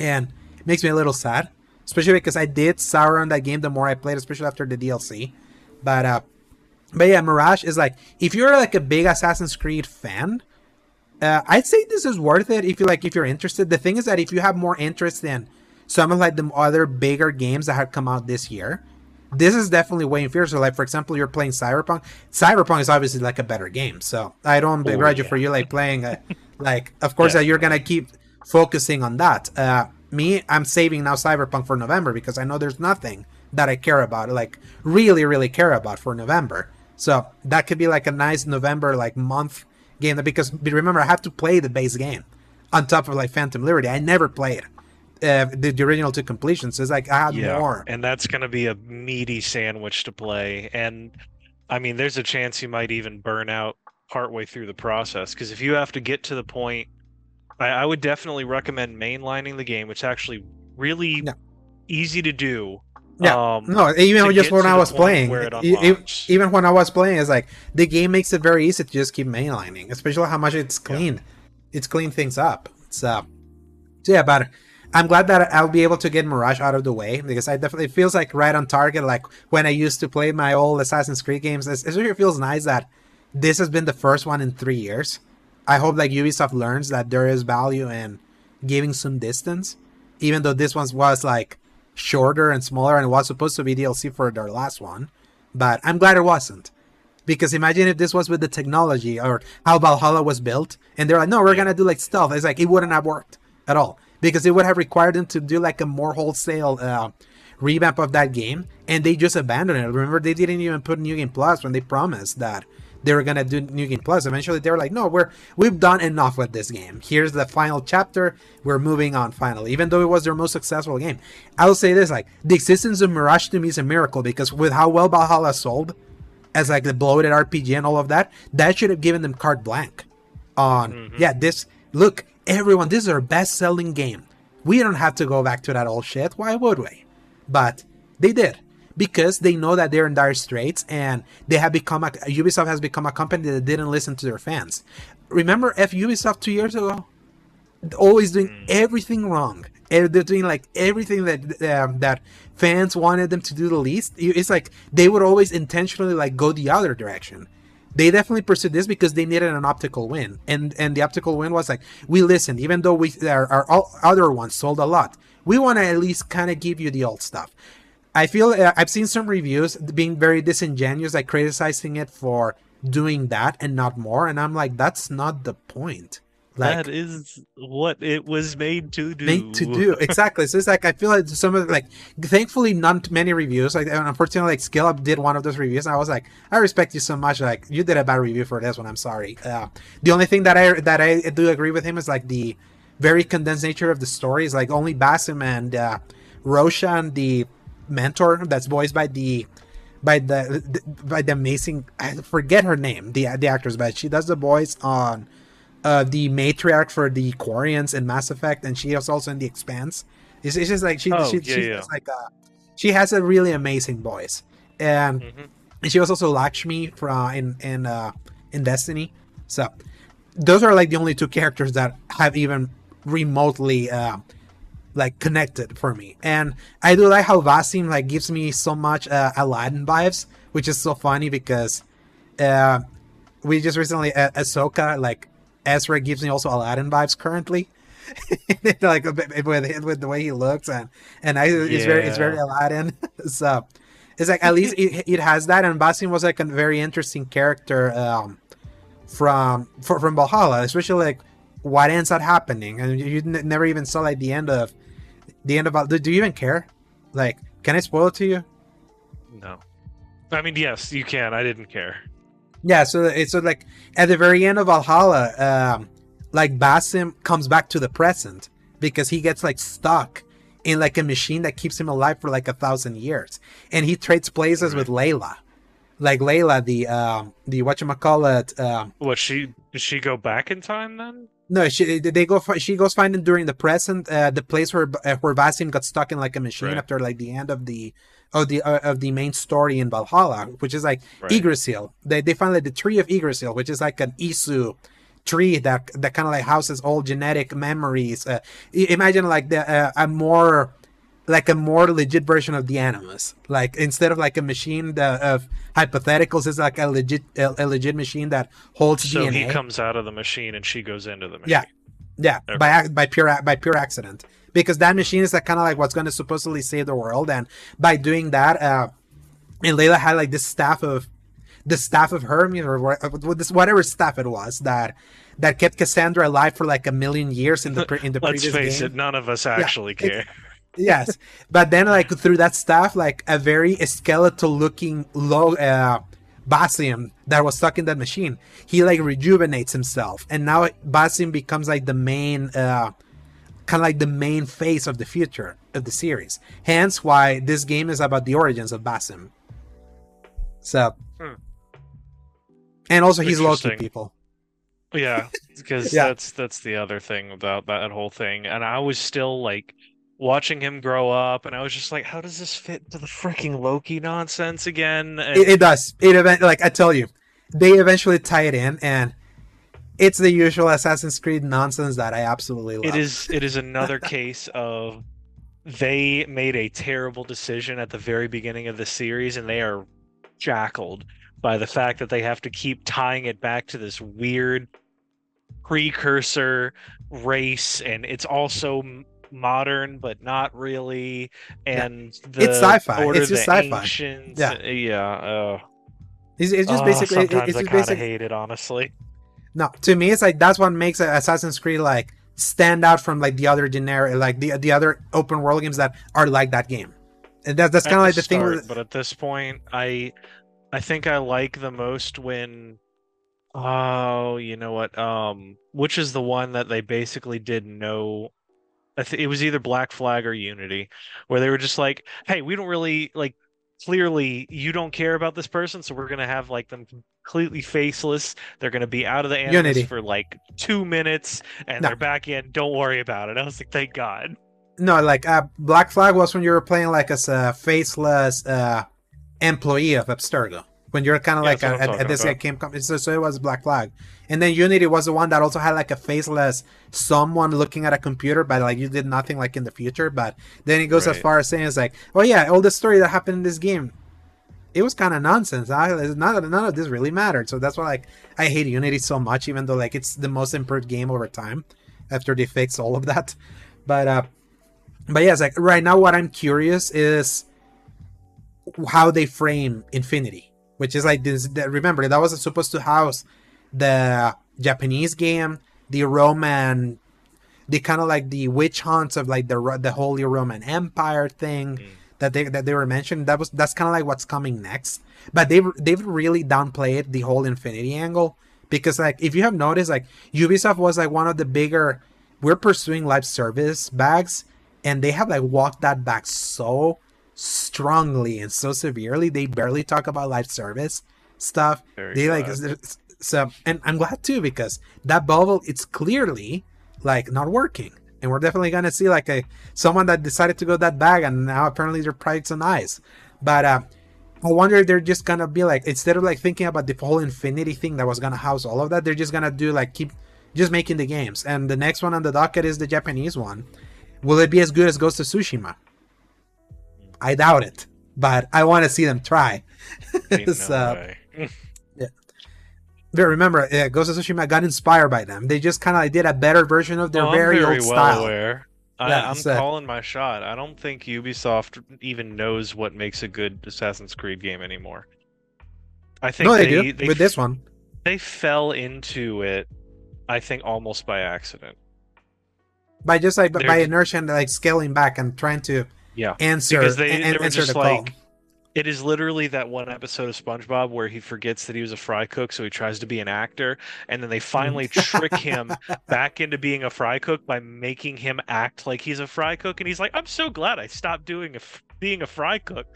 and it makes me a little sad, especially because I did sour on that game the more I played, especially after the DLC. But uh, but yeah, Mirage is like if you're like a big Assassin's Creed fan, uh, I'd say this is worth it if you like if you're interested. The thing is that if you have more interest in some of like the other bigger games that have come out this year, this is definitely way inferior. So like for example, you're playing Cyberpunk. Cyberpunk is obviously like a better game, so I don't begrudge you yeah. for you like playing. A, *laughs* like of course that you're gonna keep focusing on that. Uh, me, I'm saving now Cyberpunk for November because I know there's nothing that I care about, like really, really care about for November. So that could be like a nice November like month game. Because remember, I have to play the base game on top of like Phantom Liberty. I never played uh, the, the original to completion, so it's like I had more. And that's going to be a meaty sandwich to play. And I mean, there's a chance you might even burn out partway through the process. Because if you have to get to the point, I, I would definitely recommend mainlining the game, which is actually really Yeah. easy to do. Yeah, Um, no, even just when I was playing, it even when I was playing, it's like the game makes it very easy to just keep mainlining, especially how much it's cleaned. It's clean things up. So, so yeah, but I'm glad that I'll be able to get Mirage out of the way because I definitely it feels like right on target. Like when I used to play my old Assassin's Creed games, it really feels nice that this has been the first one in three years. I hope like Ubisoft learns that there is value in giving some distance, even though this one was like shorter and smaller and it was supposed to be DLC for their last one. But I'm glad it wasn't. Because imagine if this was with the technology or how Valhalla was built, and they're like, no, we're gonna do like stealth. It's like it wouldn't have worked at all because it would have required them to do like a more wholesale uh, revamp of that game, and they just abandoned it. Remember, they didn't even put New Game Plus when they promised that they were gonna do New Game Plus. Eventually, they were like, no, we're we've done enough with this game. Here's the final chapter. We're moving on finally, even though it was their most successful game. I will say this: like the existence of Mirage to me is a miracle because with how well Valhalla sold as like the bloated RPG and all of that, that should have given them carte blanche on mm-hmm. yeah, this look, everyone, this is our best selling game. We don't have to go back to that old shit. Why would we? But they did. Because they know that they're in dire straits and they have become a Ubisoft has become a company that didn't listen to their fans. Remember F Ubisoft two years ago? always doing everything wrong. Eh, They're doing like everything that um, that fans wanted them to do the least. It's like they would always intentionally like go the other direction. They definitely pursued this because they needed an optical win, and and the optical win was like we listened, even though we our, our all other ones sold a lot. We want to at least kind of give you the old stuff. I feel uh, I've seen some reviews being very disingenuous, like criticizing it for doing that and not more, and I'm like, that's not the point. Like, that is what it was made to do. made to do exactly so it's like i feel like some of like thankfully not many reviews like and unfortunately like skill up did one of those reviews and i was like i respect you so much like you did a bad review for this one i'm sorry uh, the only thing that i that i do agree with him is like the very condensed nature of the story is like only basim and uh, roshan the mentor that's voiced by the by the, the by the amazing i forget her name the the actress but she does the voice on uh, the matriarch for the Quarians in Mass Effect, and she is also in The Expanse. It's, it's just like she, Oh, she yeah, she's yeah. like uh she has a really amazing voice, and, Mhm. and she was also Lakshmi from in in uh, in Destiny. So those are like the only two characters that have even remotely uh, like connected for me. And I do like how Basim like gives me so much uh, Aladdin vibes, which is so funny because uh, we just recently uh, Ahsoka like Ezra gives me also Aladdin vibes currently. *laughs* like with with the way he looks and and I it's very it's very Aladdin. *laughs* so it's like at least it, it has that and Basim was like a very interesting character um from for, from Valhalla, especially like what ends up happening, and you n- never even saw like the end of the end of. Do, do you even care? Like, can I spoil it to you? No. I mean, yes, you can. I didn't care. Yeah, so it's so like at the very end of Valhalla, um, like Basim comes back to the present because he gets like stuck in like a machine that keeps him alive for like a thousand years, and he trades places with Layla, like Layla, the um, the what you call it, um, What she did she go back in time then? No, she they go. She goes finding during the present, uh, the place where uh, where Basim got stuck in like a machine Right. after like the end of the of the uh, of the main story in Valhalla, which is like Right. Yggdrasil. They they find like the tree of Yggdrasil, which is like an Isu tree that that kind of like houses all genetic memories. Uh, imagine like the uh, a more like a more legit version of the Animus. Like instead of like a machine that, of hypotheticals, it's like a legit a, a legit machine that holds So DNA. he comes out of the machine and she goes into the machine. Yeah. Yeah, Okay. by by pure by pure accident, because that machine is like kind of like what's going to supposedly save the world, and by doing that, uh, and Layla had like this staff of the staff of Hermes or whatever staff it was that that kept Cassandra alive for like a million years in the *laughs* pre- in the Let's previous face game. it, none of us actually it's- care. Yes, but then like through that stuff, like a very skeletal looking low uh, Basim that was stuck in that machine, he like rejuvenates himself, and now Basim becomes like the main, uh, kind of like the main face of the future of the series. Hence, why this game is about the origins of Basim. So, Hmm. and also he's Loki people. Yeah, because *laughs* Yeah. that's that's the other thing about that whole thing. And I was still like watching him grow up, and I was just like, how does this fit into the freaking Loki nonsense again? And It, it does. It event like I tell you, they eventually tie it in, and it's the usual Assassin's Creed nonsense that I absolutely love. it is it is another *laughs* case of they made a terrible decision at the very beginning of the series, and they are shackled by the fact that they have to keep tying it back to this weird precursor race, and it's also modern but not really and the It's sci-fi. Order It's just sci-fi. Ancients- Yeah. yeah uh, It's, it's just oh, basically sometimes it's I just basic. hate it honestly No, to me, it's like that's what makes Assassin's Creed like stand out from like the other generic, like the the other open world games that are like that game. And that's that's kind of like the start, thing. With, but at this point i i think i like the most when oh you know what um which is the one that they basically did no I th- it was either black flag or unity where they were just like hey we don't really like clearly you don't care about this person so we're gonna have like them completely faceless they're gonna be out of the Unity. for like two minutes and No. they're back in don't worry about it i was like thank god no, like uh, Black Flag was when you were playing like as a faceless uh, employee of Abstergo. When you're kind of Yeah, like that's what at, this about. like, came so, so it was Black Flag, and then Unity was the one that also had like a faceless someone looking at a computer, but like you did nothing like in the future. But then it goes as far as saying it's like, oh yeah, all the story that happened in this game it was kind of nonsense. I, none, none of this really mattered. So that's why like I hate Unity so much, even though like it's the most improved game over time after they fix all of that. But uh, but yeah, it's like right now what I'm curious is how they frame Infinity, which is like this. The, remember that was supposed to house the Japanese game, the Roman, the kind of like the witch hunts of like the the Holy Roman Empire thing Mm. that they that they were mentioning. That was that's kind of like what's coming next. But they've they've really downplayed the whole Infinity angle because like if you have noticed, like Ubisoft was like one of the bigger. We're pursuing live service bags, and they have like walked that back so strongly and so severely. They barely talk about life service stuff. Very they like so, and I'm glad too because that bubble it's clearly like not working, and we're definitely gonna see like a someone that decided to go that bag, and now apparently their pride's on ice. But uh, I wonder if they're just gonna be like instead of like thinking about the whole infinity thing that was gonna house all of that, they're just gonna do like keep just making the games. And the next one on the docket is the Japanese one. Will it be as good as Ghost of Tsushima? I doubt it, but I want to see them try. *laughs* No So- way. *laughs* But remember, uh, Ghost of Tsushima got inspired by them. They just kind of like, did a better version of their Oh, very, very old well style. aware. I, Yeah, I'm so- calling my shot. I don't think Ubisoft even knows what makes a good Assassin's Creed game anymore. I think No, they, they, do they with this one. they fell into it I think almost by accident. By just like They're by inertia and like scaling back and trying to Yeah. answer Because they, and, they were just the like call. it is literally that one episode of SpongeBob where he forgets that he was a fry cook, so he tries to be an actor, and then they finally *laughs* trick him back into being a fry cook by making him act like he's a fry cook, and he's like, "I'm so glad I stopped doing a f- being a fry cook."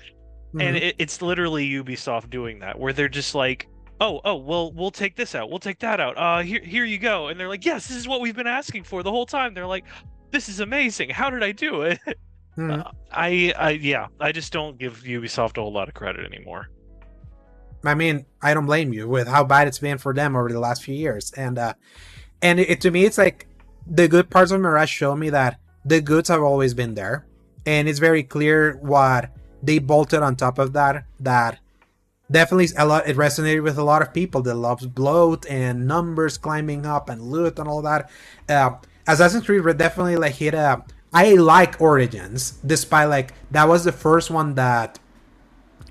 And Mhm. it, it's literally Ubisoft doing that, where they're just like, "Oh, oh, well, we'll take this out, we'll take that out. Uh, here, here you go." And they're like, "Yes, this is what we've been asking for the whole time." They're like, "This is amazing. How did I do it?" *laughs* Mhm. Uh, I, I, yeah, I just don't give Ubisoft a whole lot of credit anymore. I mean, I don't blame you with how bad it's been for them over the last few years, and uh, and it, to me, it's like the good parts of Mirage show me that the goods have always been there, and it's very clear what they bolted on top of that. That definitely a lot. It resonated with a lot of people that loves bloat and numbers climbing up and loot and all that. Uh, Assassin's Creed re- definitely like hit a. I like Origins, despite like that was the first one that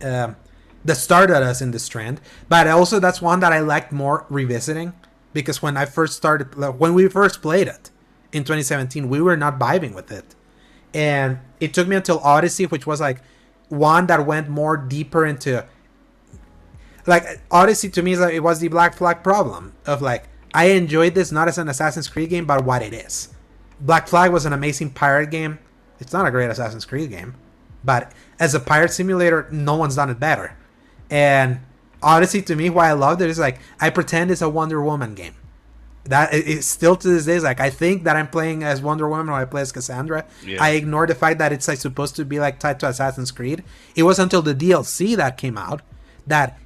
um, that started us in this trend. But also that's one that I liked more revisiting because when I first started, when we first played it in 2017, we were not vibing with it, and it took me until Odyssey, which was like one that went more deeper into. Like Odyssey to me is like it was the Black Flag problem of like I enjoyed this not as an Assassin's Creed game, but what it is. Black Flag was an amazing pirate game. It's not a great Assassin's Creed game, but as a pirate simulator, no one's done it better. And Odyssey, to me, why I loved it is like I pretend it's a Wonder Woman game. That it's still to this day is like I think that I'm playing as Wonder Woman or I play as Cassandra. Yeah. I ignore the fact that it's like supposed to be like tied to Assassin's Creed. It was until the DLC that came out that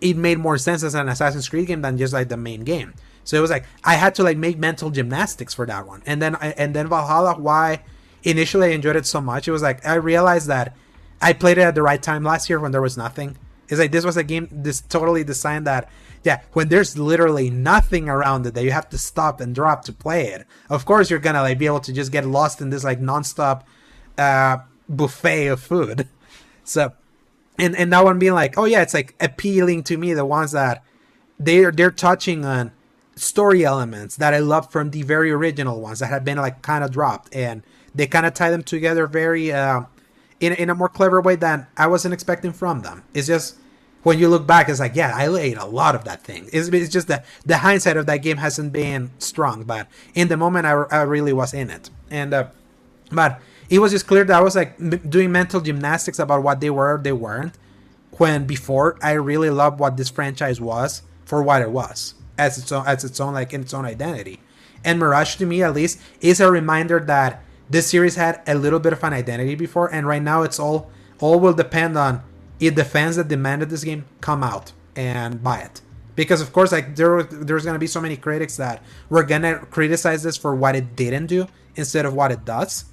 it made more sense as an Assassin's Creed game than just like the main game. So it was like I had to like make mental gymnastics for that one. And then and then Valhalla why initially I enjoyed it so much. It was like I realized that I played it at the right time last year when there was nothing. It's like this was a game this totally designed that yeah, when there's literally nothing around it that you have to stop and drop to play it. Of course you're gonna like be able to just get lost in this like nonstop uh buffet of food. *laughs* So and and that one being like, oh yeah, it's like appealing to me. The ones that they're they're touching on story elements that I love from the very original ones that had been like kind of dropped, and they kind of tie them together very uh, in in a more clever way than I wasn't expecting from them. It's just when you look back, it's like, yeah, I ate a lot of that thing. It's, it's just that the hindsight of that game hasn't been strong, but in the moment, I, I really was in it, and. Uh, but it was just clear that I was like m- doing mental gymnastics about what they were they weren't. When before I really loved what this franchise was for what it was as its own as its own like in its own identity. And Mirage to me at least is a reminder that this series had a little bit of an identity before, and right now it's all all will depend on if the fans that demanded this game come out and buy it. Because of course, like there there's gonna be so many critics that we're gonna criticize this for what it didn't do instead of what it does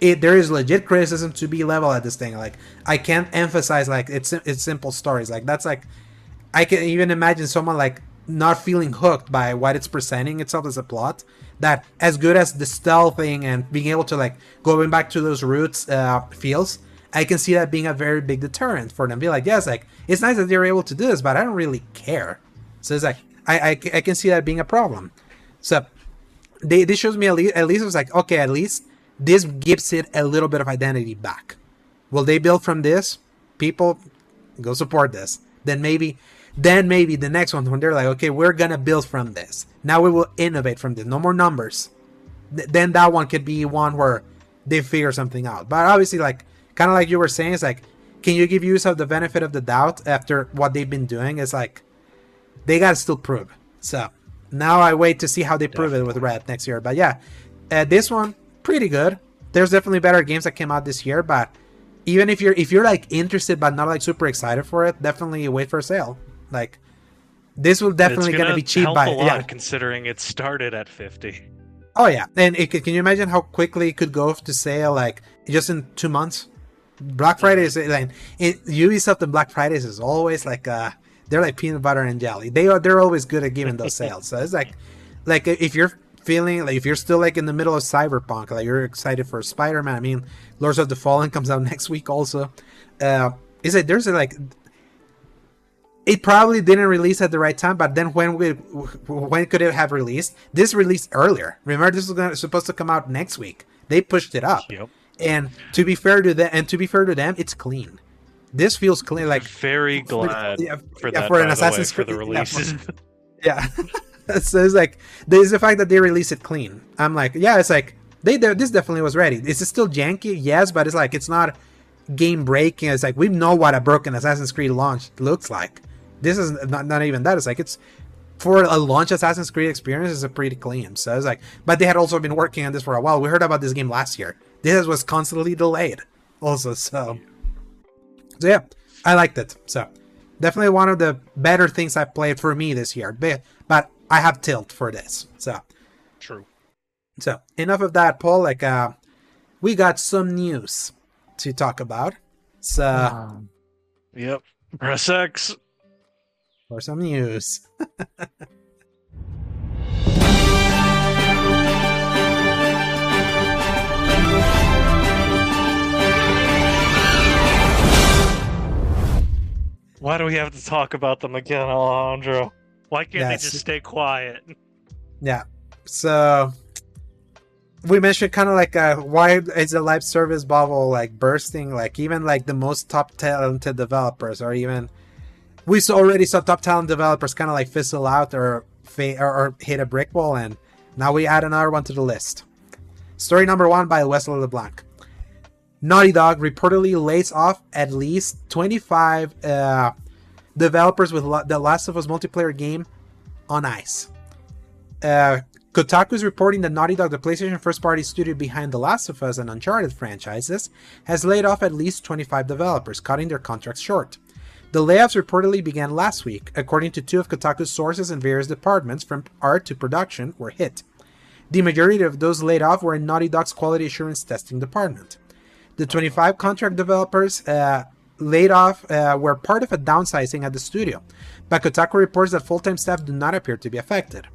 it there is legit criticism to be level at this thing. Like I can't emphasize like it's it's simple stories. Like that's like I can even imagine someone like not feeling hooked by what it's presenting itself as a plot. That as good as the stealthing and being able to like going back to those roots uh, feels, I can see that being a very big deterrent for them. Be like, yes, like it's nice that they're able to do this, but I don't really care. So it's like I I, I can see that being a problem. So they this shows me at least at least it was like okay at least this gives it a little bit of identity back. Will they build from this? People go support this. Then maybe then maybe the next one when they're like, okay, we're gonna build from this. Now we will innovate from this. No more numbers. Th- then that one could be one where they figure something out. But obviously, like kind of like you were saying, it's like, can you give use of the benefit of the doubt after what they've been doing? It's like they gotta still prove. So now I wait to see how they prove it with Red next year. But yeah, uh, this one pretty good. There's definitely better games that came out this year, but even if you're if you're like interested but not like super excited for it, definitely wait for a sale. Like this will definitely gonna, gonna be cheap by a lot yeah. considering it started at 50. Oh yeah, and it, can you imagine how quickly it could go to sale like just in two months? Black Friday is like it, Ubisoft and Black Fridays is always like uh they're like peanut butter and jelly. They are they're always good at giving those *laughs* sales. So it's like like if you're feeling like if you're still like in the middle of Cyberpunk, like you're excited for Spider Man. I mean, Lords of the Fallen *laughs* comes out next week also. Uh, it's like there's like it probably didn't release at the right time. But then when we when could it have released? This released earlier. Remember, this was gonna, supposed to come out next week. They pushed it up. Yep. And to be fair to them, and to be fair to them, it's clean. This feels clean. Like Very glad yeah, for yeah, that. for an Assassin's for the Creed- yeah, for- release. *laughs* yeah. *laughs* so it's like there's the fact that they release it clean. I'm like, yeah, it's like they they- this definitely was ready. Is it still janky? Yes, but it's like it's not game breaking. It's like we know what a broken Assassin's Creed launch looks like. This is not, not even that. It's like it's for a launch Assassin's Creed experience is a pretty clean. So it's like, but they had also been working on this for a while. We heard about this game last year. This was constantly delayed, also. So, so yeah, I liked it. So definitely one of the better things I played for me this year. But, but I have tilt for this. So True. so enough of that, Paul. Like uh we got some news to talk about. So Yep. Press X. for some news. Why do we have to talk about them again, Alejandro? Why can't Yes. they just stay quiet? Yeah. So we mentioned kind of like uh, why is the live service bubble like bursting? Like even like the most top talented developers, or even we already saw top talent developers kind of like fizzle out or, fa- or or hit a brick wall, and now we add another one to the list. Story number one by Wesley LeBlanc. Naughty Dog reportedly lays off at least 25 uh, developers with La- the Last of Us multiplayer game on ice. Uh, Kotaku is reporting that Naughty Dog, the PlayStation first party studio behind The Last of Us and Uncharted franchises, has laid off at least 25 developers, cutting their contracts short. The layoffs reportedly began last week, according to two of Kotaku's sources in various departments, from art to production, were hit. The majority of those laid off were in Naughty Dog's quality assurance testing department. The 25 contract developers uh, laid off uh, were part of a downsizing at the studio, but Kotaku reports that full time staff do not appear to be affected.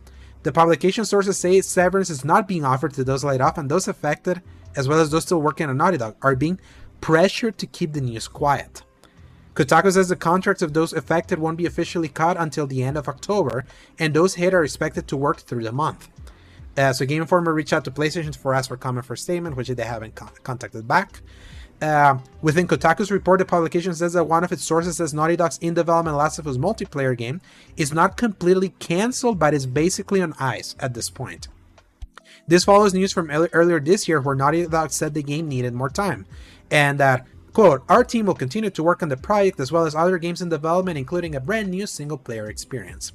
The publication sources say severance is not being offered to those laid off, and those affected, as well as those still working on Naughty Dog, are being pressured to keep the news quiet. Kotaku says the contracts of those affected won't be officially cut until the end of October, and those hit are expected to work through the month. Uh, so Game Informer reached out to PlayStation for ask for comment for statement, which they haven't con- contacted back. Uh, within Kotaku's report, the publication says that one of its sources says Naughty Dog's in development Last of Us multiplayer game is not completely cancelled, but is basically on ice at this point. This follows news from earlier this year where Naughty Dog said the game needed more time, and that, quote, our team will continue to work on the project as well as other games in development, including a brand new single player experience.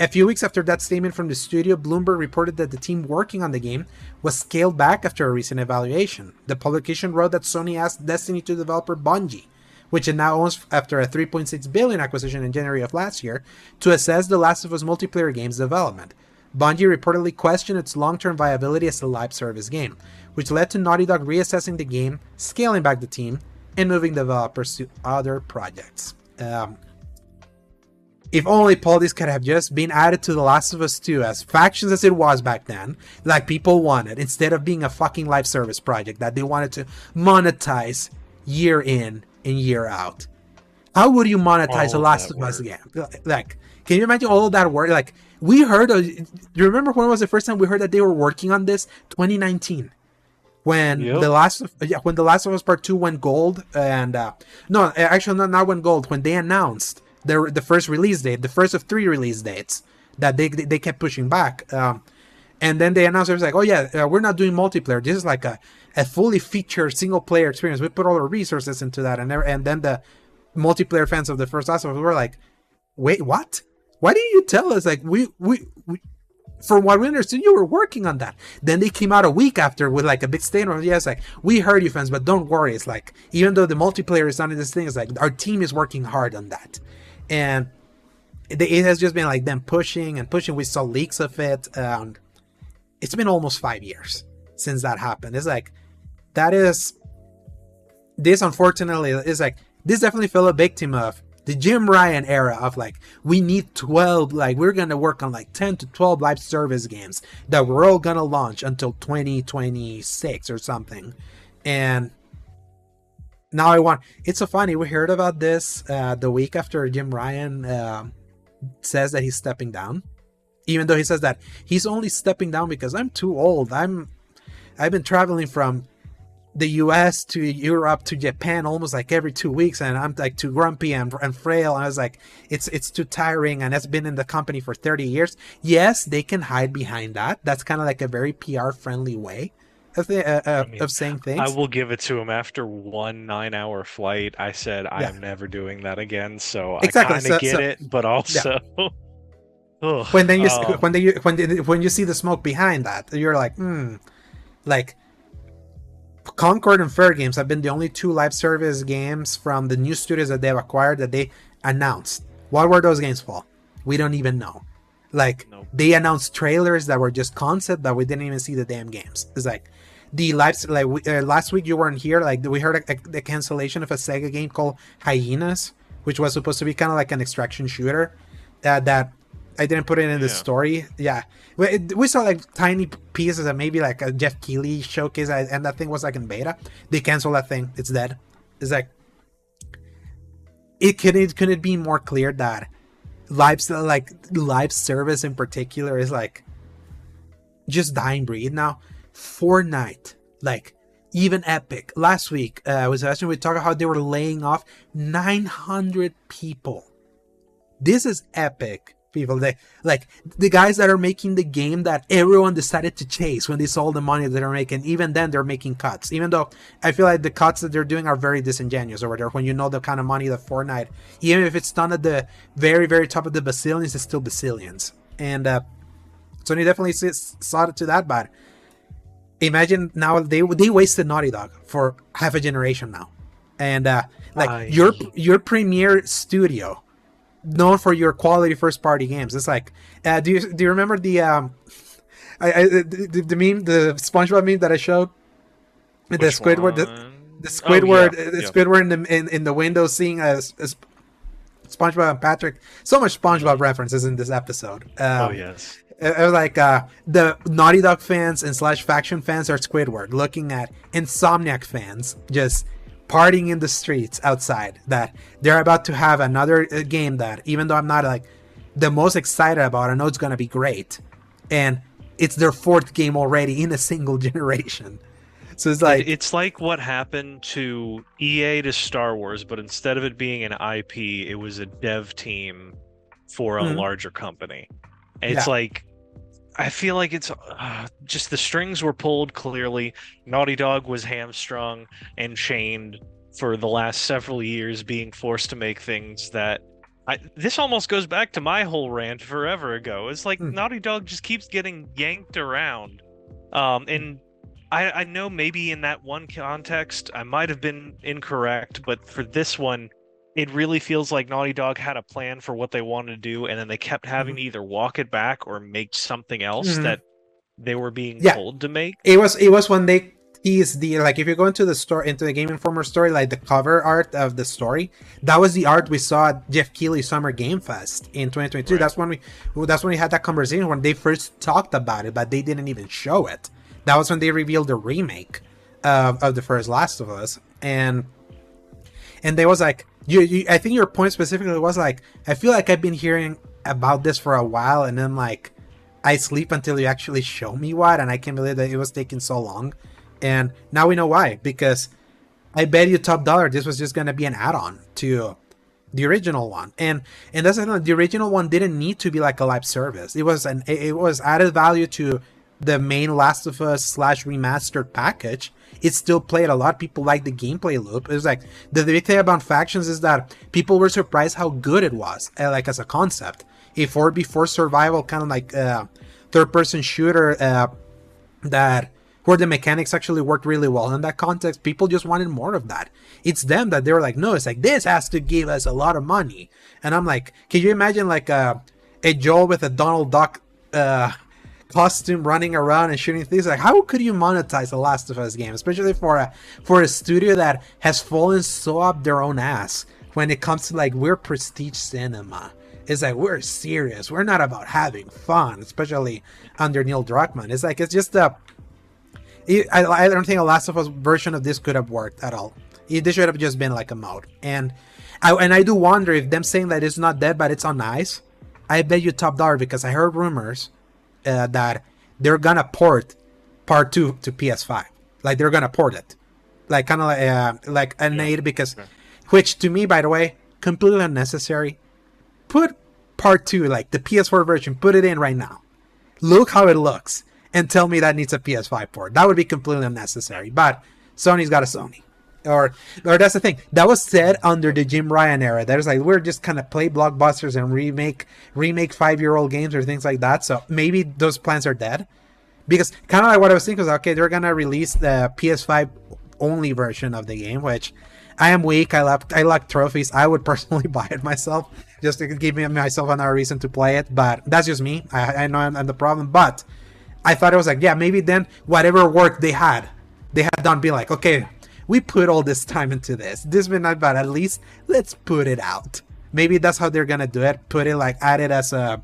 A few weeks after that statement from the studio, Bloomberg reported that the team working on the game was scaled back after a recent evaluation. The publication wrote that Sony asked Destiny 2 developer Bungie, which it now owns after a 3.6 billion acquisition in January of last year, to assess The Last of Us multiplayer game's development. Bungie reportedly questioned its long-term viability as a live service game, which led to Naughty Dog reassessing the game, scaling back the team, and moving developers to other projects. Um, if only Paul this could have just been added to The Last of Us 2 as factions as it was back then, like people wanted, instead of being a fucking live service project that they wanted to monetize year in and year out. How would you monetize All The Last that of Us game? Like, can you imagine all of that work? Like, we heard of. Do you remember when was the first time we heard that they were working on this? 2019 when Yep. the last of yeah when the last of us part 2 went gold and uh no actually not, not went gold. When they announced their the first release date the first of three release dates that they they kept pushing back um and then they announced it was like oh yeah uh, we're not doing multiplayer. This is like a, a fully featured single player experience. We put all our resources into that. And and then the multiplayer fans of the first last of us were like wait what? Why didn't you tell us? Like we we, we from what we understood, you were working on that. Then they came out a week after with like a big statement. Yes, like we heard you fans, but don't worry. It's like even though the multiplayer is not in this thing, it's like our team is working hard on that, and it, it has just been like them pushing and pushing. We saw leaks of it, and it's been almost five years since that happened. It's like that is this. Unfortunately, is like this definitely fell a victim of the Jim Ryan era of like we need 12 like we're gonna work on like 10 to 12 live service games that we're all gonna launch until 2026 or something and now I want. It's so funny. We heard about this uh, the week after Jim Ryan uh, says that he's stepping down, even though he says that he's only stepping down because I'm too old. I'm I've been traveling from the US to Europe to Japan almost like every two weeks and I'm like too grumpy and, and frail and I was like it's it's too tiring and it's been in the company for 30 years. Yes they can hide behind that. That's kind of like a very PR friendly way of, uh, uh, I mean, of saying things. I will give it to him. After one nine hour flight I said I am never doing that again. So exactly. I kind of so, get so, it but also *laughs* yeah. when then you um, when they when they, when you see the smoke behind that you're like hmm. Like Concord and Fairgames have been the only two live service games from the new studios that they've acquired that they announced. What were those games for? We don't even know. Like nope. they announced trailers that were just concept that we didn't even see the damn games. It's like the live like we, uh, last week you weren't here. Like we heard a, a, the cancellation of a Sega game called Hyenas, which was supposed to be kind of like an extraction shooter uh, that I didn't put it in the story. Yeah, we, saw like tiny pieces of maybe like a Geoff Keighley showcase, and that thing was like in beta. They canceled that thing. It's dead. It's like it could it could it be more clear that live like live service in particular is like just dying breed now. Fortnite, like even Epic. Last week, uh, I was asking we talked how they were laying off 900 people. This is Epic people. They like the guys that are making the game that everyone decided to chase when they saw the money that they're making even then they're making cuts. Even though i feel like the cuts that they're doing are very disingenuous over there when you know the kind of money that fortnite even if it's done at the very very top of the bazillions it's still bazillions. And uh sony definitely saw it to that but imagine now they they wasted naughty dog for half a generation now. And uh like your your premier studio known for your quality first party games. It's like, uh, do you do you remember the um, I, I the, the, meme, the SpongeBob meme that I showed, Which the Squidward, the, the, Squidward, oh, yeah. the Squidward in the in, in the window seeing as, as SpongeBob and Patrick. So much SpongeBob references in this episode. Um, oh yes. It, was like uh, the Naughty Dog fans and slash faction fans are Squidward, looking at Insomniac fans just partying in the streets outside that they're about to have another uh, game that even though i'm not like the most excited about i know it's going to be great and it's their fourth game already in a single *laughs* generation so it's like it's like what happened to ea to star wars but instead of it being an ip it was a dev team for a mm-hmm. larger company it's yeah. like I feel like it's uh, just the strings were pulled clearly. Naughty Dog was hamstrung and chained for the last several years, being forced to make things that. I, this almost goes back to my whole rant forever ago. It's like mm. Naughty Dog just keeps getting yanked around. Um, and I, I know maybe in that one context I might have been incorrect, but for this one, it really feels like Naughty Dog had a plan for what they wanted to do, and then they kept having mm-hmm. to either walk it back or make something else mm-hmm. that they were being yeah. told to make. It was it was when they teased the like if you go into the store into the Game Informer story, like the cover art of the story, that was the art we saw at Geoff Keighley Summer Game Fest in 2022. Right. That's when we that's when we had that conversation when they first talked about it, but they didn't even show it. That was when they revealed the remake of, of the first Last of Us, and and they was like you, you, I think your point specifically was like, I feel like I've been hearing about this for a while, and then like I sleep until you actually show me what, and I can't believe that it was taking so long. And now we know why, because I bet you top dollar this was just gonna be an add-on to the original one, and and that's the original one didn't need to be like a live service. It was an it was added value to the main Last of Us slash remastered package, it still played. A lot of people like the gameplay loop. It was like the, the big thing about factions is that people were surprised how good it was, uh, like as a concept. A 4v4 survival kind of like uh, third person shooter uh, that where the mechanics actually worked really well in that context. People just wanted more of that. It's them that they were like, no, it's like this has to give us a lot of money. And I'm like, can you imagine like a, uh, a Joel with a Donald Duck uh, costume running around and shooting things. Like, how could you monetize the Last of Us game, especially for a for a studio that has fallen so up their own ass when it comes to like we're prestige cinema. It's like we're serious. We're not about having fun, especially under Neil Druckmann. It's like it's just uh, a. I, I don't think a Last of Us version of this could have worked at all. It, this should have just been like a mode. And I and I do wonder if them saying that it's not dead but it's on ice. I bet you top dollar because I heard rumors uh, that they're gonna port part two to PS5. Like they're gonna port it, like kind of like uh, like an Yeah. aid because, Okay. which to me, by the way, completely unnecessary. Put part two, like the PS4 version, put it in right now. Look how it looks, and tell me that needs a PS5 port. That would be completely unnecessary. But Sony's got a Sony. Or, or that's the thing. That was said under the Jim Ryan era. That is like we're just kind of play blockbusters and remake remake five year old games or things like that. So maybe those plans are dead because kind of like what I was thinking was okay, they're gonna release the PS5 only version of the game, which I am weak. I love I like trophies. I would *laughs* personally buy it myself just to give myself another reason to play it. But that's just me. I, I know I'm, I'm the problem, but I thought it was like yeah, maybe then whatever work they had, they had done be like okay, we put all this time into this. This been not bad. At least let's put it out. Maybe that's how they're gonna do it. Put it like add it as a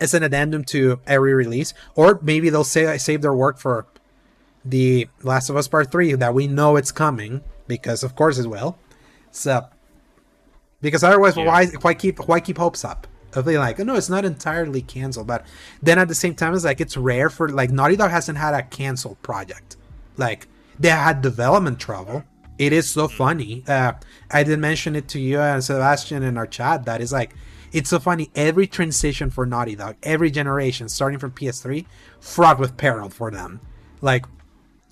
as an addendum to every release, or maybe they'll say save their work for the Last of Us Part Three that we know it's coming because of course it will. So because otherwise, Yeah. why why keep why keep hopes up? Of being like, no, it's not entirely canceled, but then at the same time, it's like it's rare for like Naughty Dog hasn't had a canceled project. Like they had development trouble. It is so funny. Uh, I did mention it to you and Sebastian in our chat. That is like, it's so funny. Every transition for Naughty Dog, every generation, starting from PS3, fraught with peril for them. Like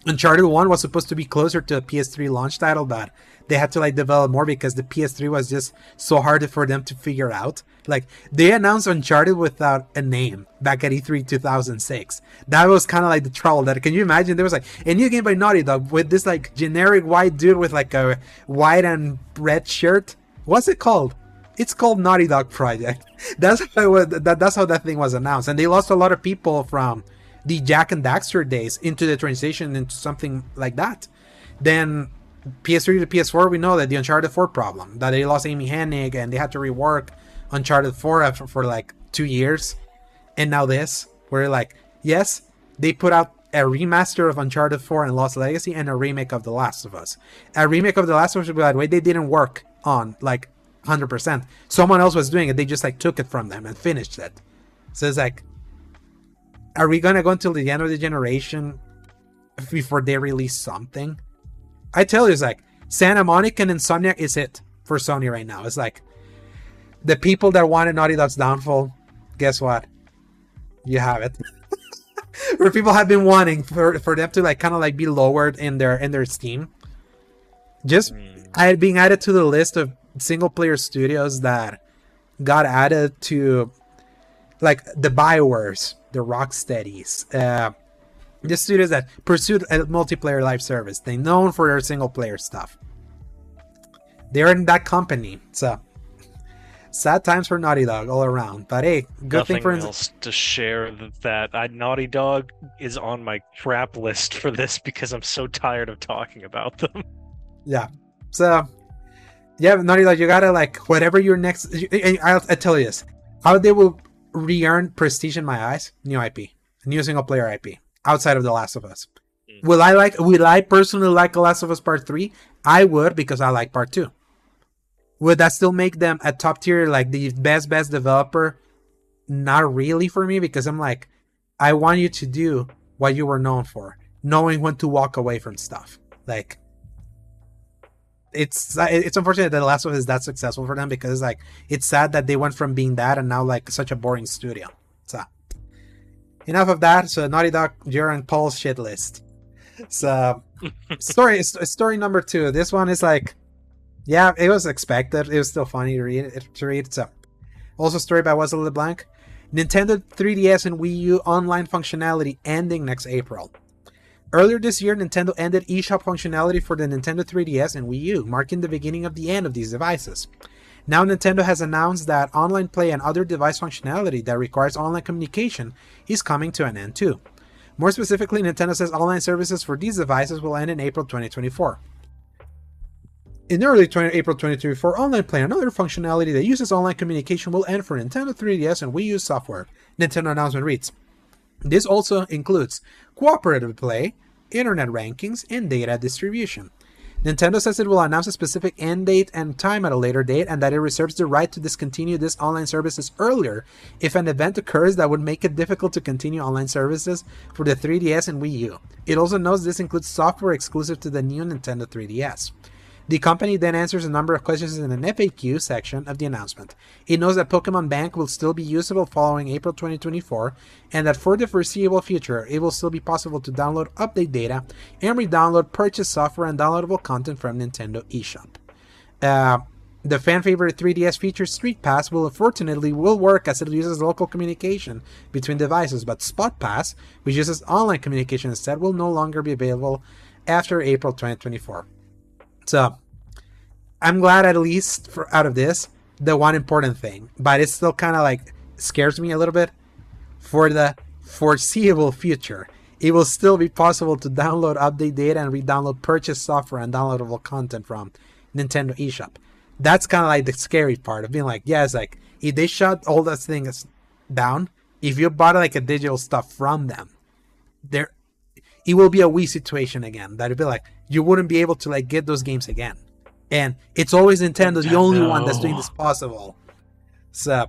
Uncharted 1 was supposed to be closer to a PS3 launch title, but they had to like develop more because the PS3 was just so hard for them to figure out. Like they announced Uncharted without a name back at E E3 2006. That was kind of like the trouble. That can you imagine? There was like a new game by Naughty Dog with this like generic white dude with like a white and red shirt. What's it called? It's called Naughty Dog Project. *laughs* That's how that, that's how that thing was announced, and they lost a lot of people from the Jak and Daxter days into the transition into something like that. Then PS3 to PS4, we know that the Uncharted 4 problem that they lost Amy Hennig and they had to rework Uncharted 4 after, for like two years, and now this, where like yes, they put out a remaster of Uncharted 4 and Lost Legacy and a remake of The Last of Us. A remake of The Last of Us be like, wait, they didn't work on like 100%. Someone else was doing it. They just like took it from them and finished it. So it's like, are we gonna go until the end of the generation before they release something? I tell you, it's like Santa Monica and Insomniac is it for Sony right now. It's like the people that wanted Naughty Dog's downfall. Guess what? You have it. *laughs* Where people have been wanting for, for them to like kind of like be lowered in their in their steam. Just I being added to the list of single player studios that got added to like the Biowares, the Rocksteadies, uh, the studios that pursued a multiplayer live service. They're known for their single player stuff. They're in that company, so sad times for Naughty Dog all around. But hey, good Nothing thing for else to share that I, Naughty Dog is on my crap list for this because I'm so tired of talking about them. *laughs* yeah. So yeah, Naughty Dog, you gotta like whatever your next. I'll, I'll tell you this: how they will re-earn prestige in my eyes. New IP, new single player IP outside of The Last of Us. Mm. Will I like? Will I personally like The Last of Us Part Three? I would because I like Part Two. Would that still make them a top tier, like the best best developer? Not really for me because I'm like, I want you to do what you were known for, knowing when to walk away from stuff. Like, it's it's unfortunate that The Last of Us is that successful for them because like it's sad that they went from being that and now like such a boring studio. Enough of that. So Naughty Dog, you're on Paul's shit list. So *laughs* story story number two. This one is like, yeah, it was expected. It was still funny to read. To read. So also story by Wesley LeBlanc. Nintendo 3DS and Wii U online functionality ending next April. Earlier this year, Nintendo ended eShop functionality for the Nintendo 3DS and Wii U, marking the beginning of the end of these devices. Now, Nintendo has announced that online play and other device functionality that requires online communication is coming to an end too. More specifically, Nintendo says online services for these devices will end in April 2024. In early 20, April 2024, online play and other functionality that uses online communication will end for Nintendo 3DS and Wii U software. Nintendo announcement reads This also includes cooperative play, internet rankings, and data distribution. Nintendo says it will announce a specific end date and time at a later date, and that it reserves the right to discontinue this online services earlier if an event occurs that would make it difficult to continue online services for the 3DS and Wii U. It also notes this includes software exclusive to the new Nintendo 3DS. The company then answers a number of questions in an FAQ section of the announcement. It knows that Pokemon Bank will still be usable following April 2024, and that for the foreseeable future, it will still be possible to download update data and re-download purchased software and downloadable content from Nintendo eShop. Uh, the fan favorite 3DS feature Street Pass will unfortunately will work as it uses local communication between devices, but Spot Pass, which uses online communication instead, will no longer be available after April 2024. So I'm glad at least for out of this the one important thing, but it still kind of like scares me a little bit for the foreseeable future. It will still be possible to download update data and re-download purchase software and downloadable content from Nintendo eShop. That's kind of like the scary part of being like, yeah, it's like if they shut all those things down, if you bought like a digital stuff from them, there it will be a Wii situation again. That'd be like you wouldn't be able to like get those games again. And it's always Nintendo, the only one that's doing this possible. So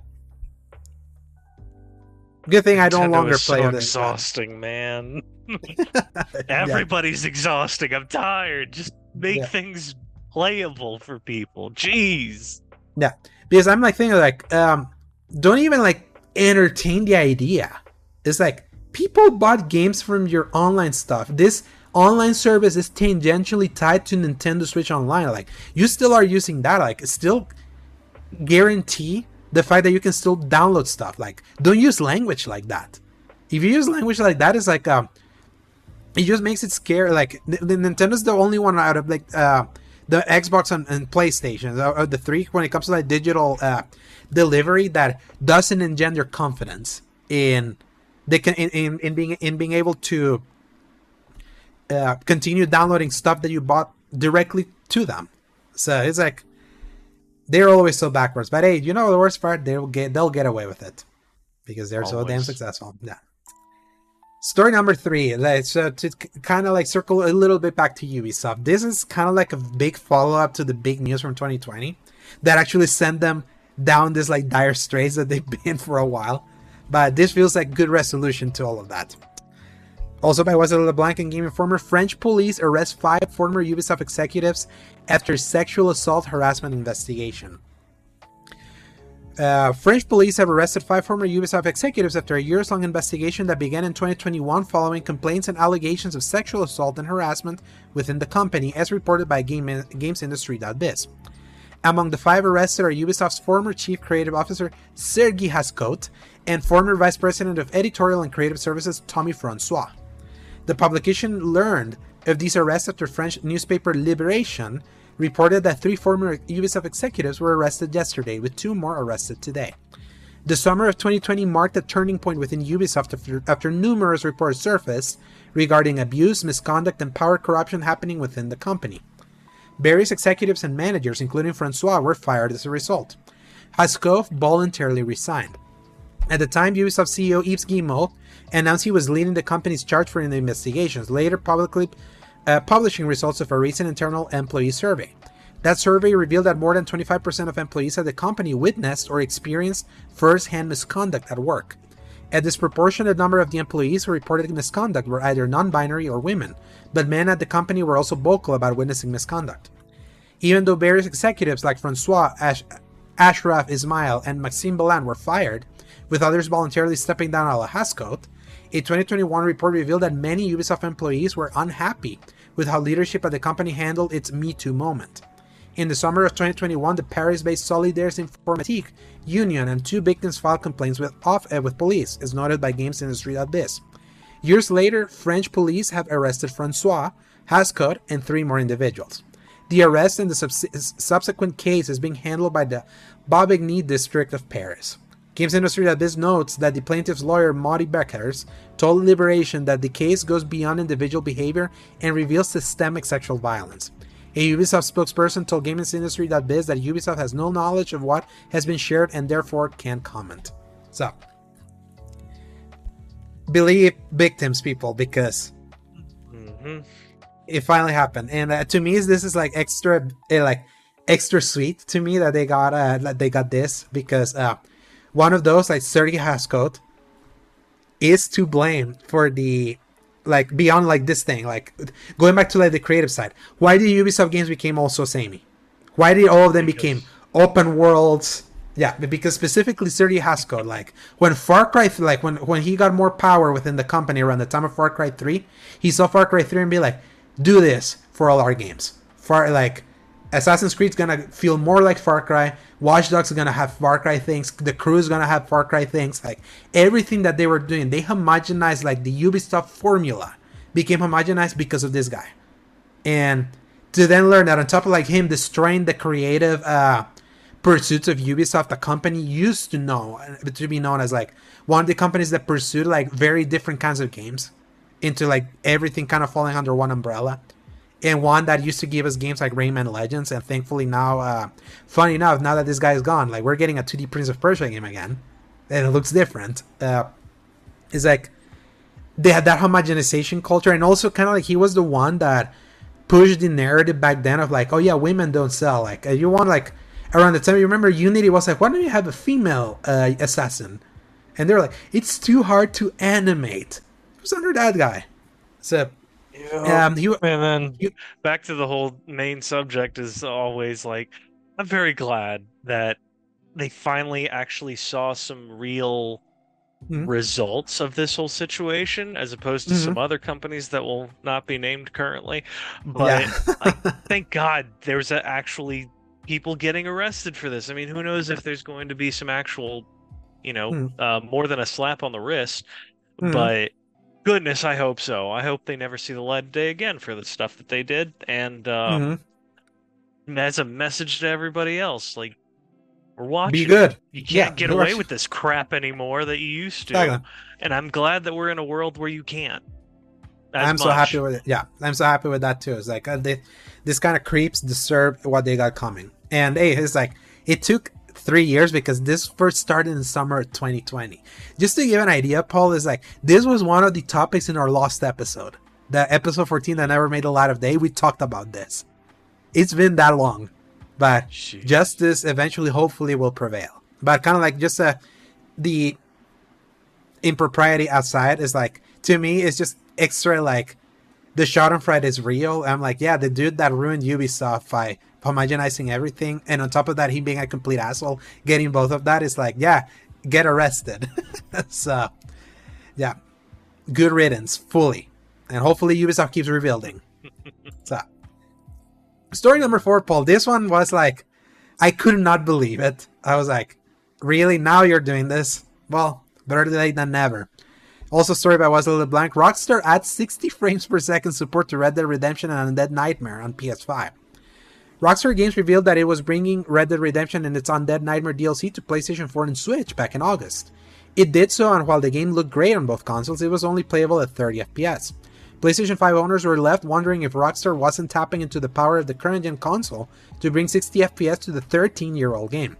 good thing I don't Nintendo longer play so this. exhausting, man. *laughs* Yeah. Everybody's exhausting. I'm tired. Just make Yeah. things playable for people. Jeez. Yeah, because I'm like thinking like, um, don't even like entertain the idea. It's like people bought games from your online stuff. This online service is tangentially tied to Nintendo Switch Online. Like you still are using that. Like still guarantee the fact that you can still download stuff. Like don't use language like that. If you use language like that, it's like um, it just makes it scary. Like the, the Nintendo's the only one out of like uh the Xbox and, and PlayStation, uh, uh, the three, when it comes to like digital uh, delivery, that doesn't engender confidence in they can in, in, in being in being able to uh, continue downloading stuff that you bought directly to them. So it's like they're always so backwards. But hey, you know the worst part? They'll get they'll get away with it because they're so damn successful. Yeah. Story number three, so to kind of like circle a little bit back to Ubisoft. This is kind of like a big follow up to the big news from 2020 that actually sent them down this like dire straits that they've *laughs* been for a while. But this feels like good resolution to all of that. Also by Wesley LeBlanc and Game Informer, French police arrest five former Ubisoft executives after sexual assault harassment investigation. Uh, French police have arrested five former Ubisoft executives after a years long investigation that began in 2021 following complaints and allegations of sexual assault and harassment within the company, as reported by Game- GamesIndustry.biz. Among the five arrested are Ubisoft's former chief creative officer Sergi Hascoët and former vice president of editorial and creative services Tommy Francois. The publication learned of these arrests after French newspaper Liberation reported that three former Ubisoft executives were arrested yesterday, with two more arrested today. The summer of 2020 marked a turning point within Ubisoft after, after numerous reports surfaced regarding abuse, misconduct, and power corruption happening within the company. Various executives and managers, including Francois, were fired as a result. Hascoët voluntarily resigned. At the time, Ubisoft CEO Yves Guillemot announced he was leading the company's charge for investigations, later publicly uh, publishing results of a recent internal employee survey. That survey revealed that more than 25% of employees at the company witnessed or experienced first hand misconduct at work. A disproportionate number of the employees who reported misconduct were either non binary or women, but men at the company were also vocal about witnessing misconduct. Even though various executives like Francois Ash- Ashraf Ismail and Maxime Béland were fired, with others voluntarily stepping down a la Hascoët, a 2021 report revealed that many Ubisoft employees were unhappy with how leadership at the company handled its Me Too moment. In the summer of 2021, the Paris-based Solidaires Informatique union and two victims filed complaints with off uh, with police, as noted by GamesIndustry.biz. Years later, French police have arrested Francois, Hascoët, and three more individuals. The arrest and the subs- subsequent case is being handled by the Bobigny district of Paris. GamesIndustry.biz notes that the plaintiff's lawyer, Maude Beckers, told Liberation that the case goes beyond individual behavior and reveals systemic sexual violence. A Ubisoft spokesperson told GamesIndustry.biz that Ubisoft has no knowledge of what has been shared and therefore can't comment. So, believe victims, people, because hmm it finally happened, and uh, to me, this is like extra, uh, like extra sweet to me that they got uh, that they got this because uh, one of those like Sergey Hascoët is to blame for the like beyond like this thing like going back to like the creative side. Why did ubisoft games became all so samey? Why did all of them became open worlds? Yeah because specifically Sergey Hascoët like when far cry like when when he got more power within the company around the time of far cry 3 he saw far cry 3 and be like do this for all our games. Far like assassin's creed's gonna feel more like far cry. Watch dogs is gonna have far cry things. The crew is gonna have far cry things. Like everything that they were doing they homogenized like the ubisoft formula became homogenized because of this guy. And to then learn that on top of like him destroying the creative uh pursuits of ubisoft the company used to know to be known as like one of the companies that pursued like very different kinds of games into like everything kind of falling under one umbrella and one that used to give us games like Rayman Legends, and thankfully now, uh, funny enough, now that this guy is gone, like we're getting a 2D Prince of Persia game again, and it looks different. Uh, it's like they had that homogenization culture, and also kind of like he was the one that pushed the narrative back then of like, oh yeah, women don't sell. Like you want like around the time you remember Unity was like, why don't you have a female uh, assassin? And they're like, it's too hard to animate. Who's under that guy. So yeah. Um, he, and then he, back to the whole main subject is always like, I'm very glad that they finally actually saw some real mm-hmm. results of this whole situation, as opposed to mm-hmm. some other companies that will not be named currently. But yeah. like, *laughs* thank God there's actually people getting arrested for this. I mean, who knows if there's going to be some actual, you know, mm-hmm. uh, more than a slap on the wrist, mm-hmm. but goodness, I hope so. I hope they never see the light of day again for the stuff that they did. And um, mm-hmm. as a message to everybody else, like we're watching. Be good. You can't yeah, get away with this crap anymore that you used to. Exactly. And I'm glad that we're in a world where you can't. I'm much. so happy with it. Yeah, I'm so happy with that too. It's like uh, they, this kind of creeps deserve what they got coming. And hey, it's like it took three years because this first started in summer of 2020. Just to give an idea, Paul is like this was one of the topics in our lost episode, the episode 14 that never made a light of day. We talked about this. It's been that long, but Jeez. justice eventually, hopefully, will prevail. But kind of like just uh, the impropriety outside is like to me, it's just extra like the Schadenfreude is real. I'm like, yeah, the dude that ruined Ubisoft by homogenizing everything, and on top of that, he being a complete asshole, getting both of that is like, yeah, get arrested. *laughs* so, yeah, good riddance, fully, and hopefully Ubisoft keeps rebuilding. *laughs* so, story number four, Paul. This one was like, I could not believe it. I was like, really? Now you're doing this? Well, better late than never. Also, story by Wesley LeBlanc. Rockstar adds 60 frames per second support to Red Dead Redemption and Undead Nightmare on PS5. Rockstar Games revealed that it was bringing Red Dead Redemption and its Undead Nightmare DLC to PlayStation 4 and Switch back in August. It did so, and while the game looked great on both consoles, it was only playable at 30 FPS. PlayStation 5 owners were left wondering if Rockstar wasn't tapping into the power of the current gen console to bring 60 FPS to the 13 year old game.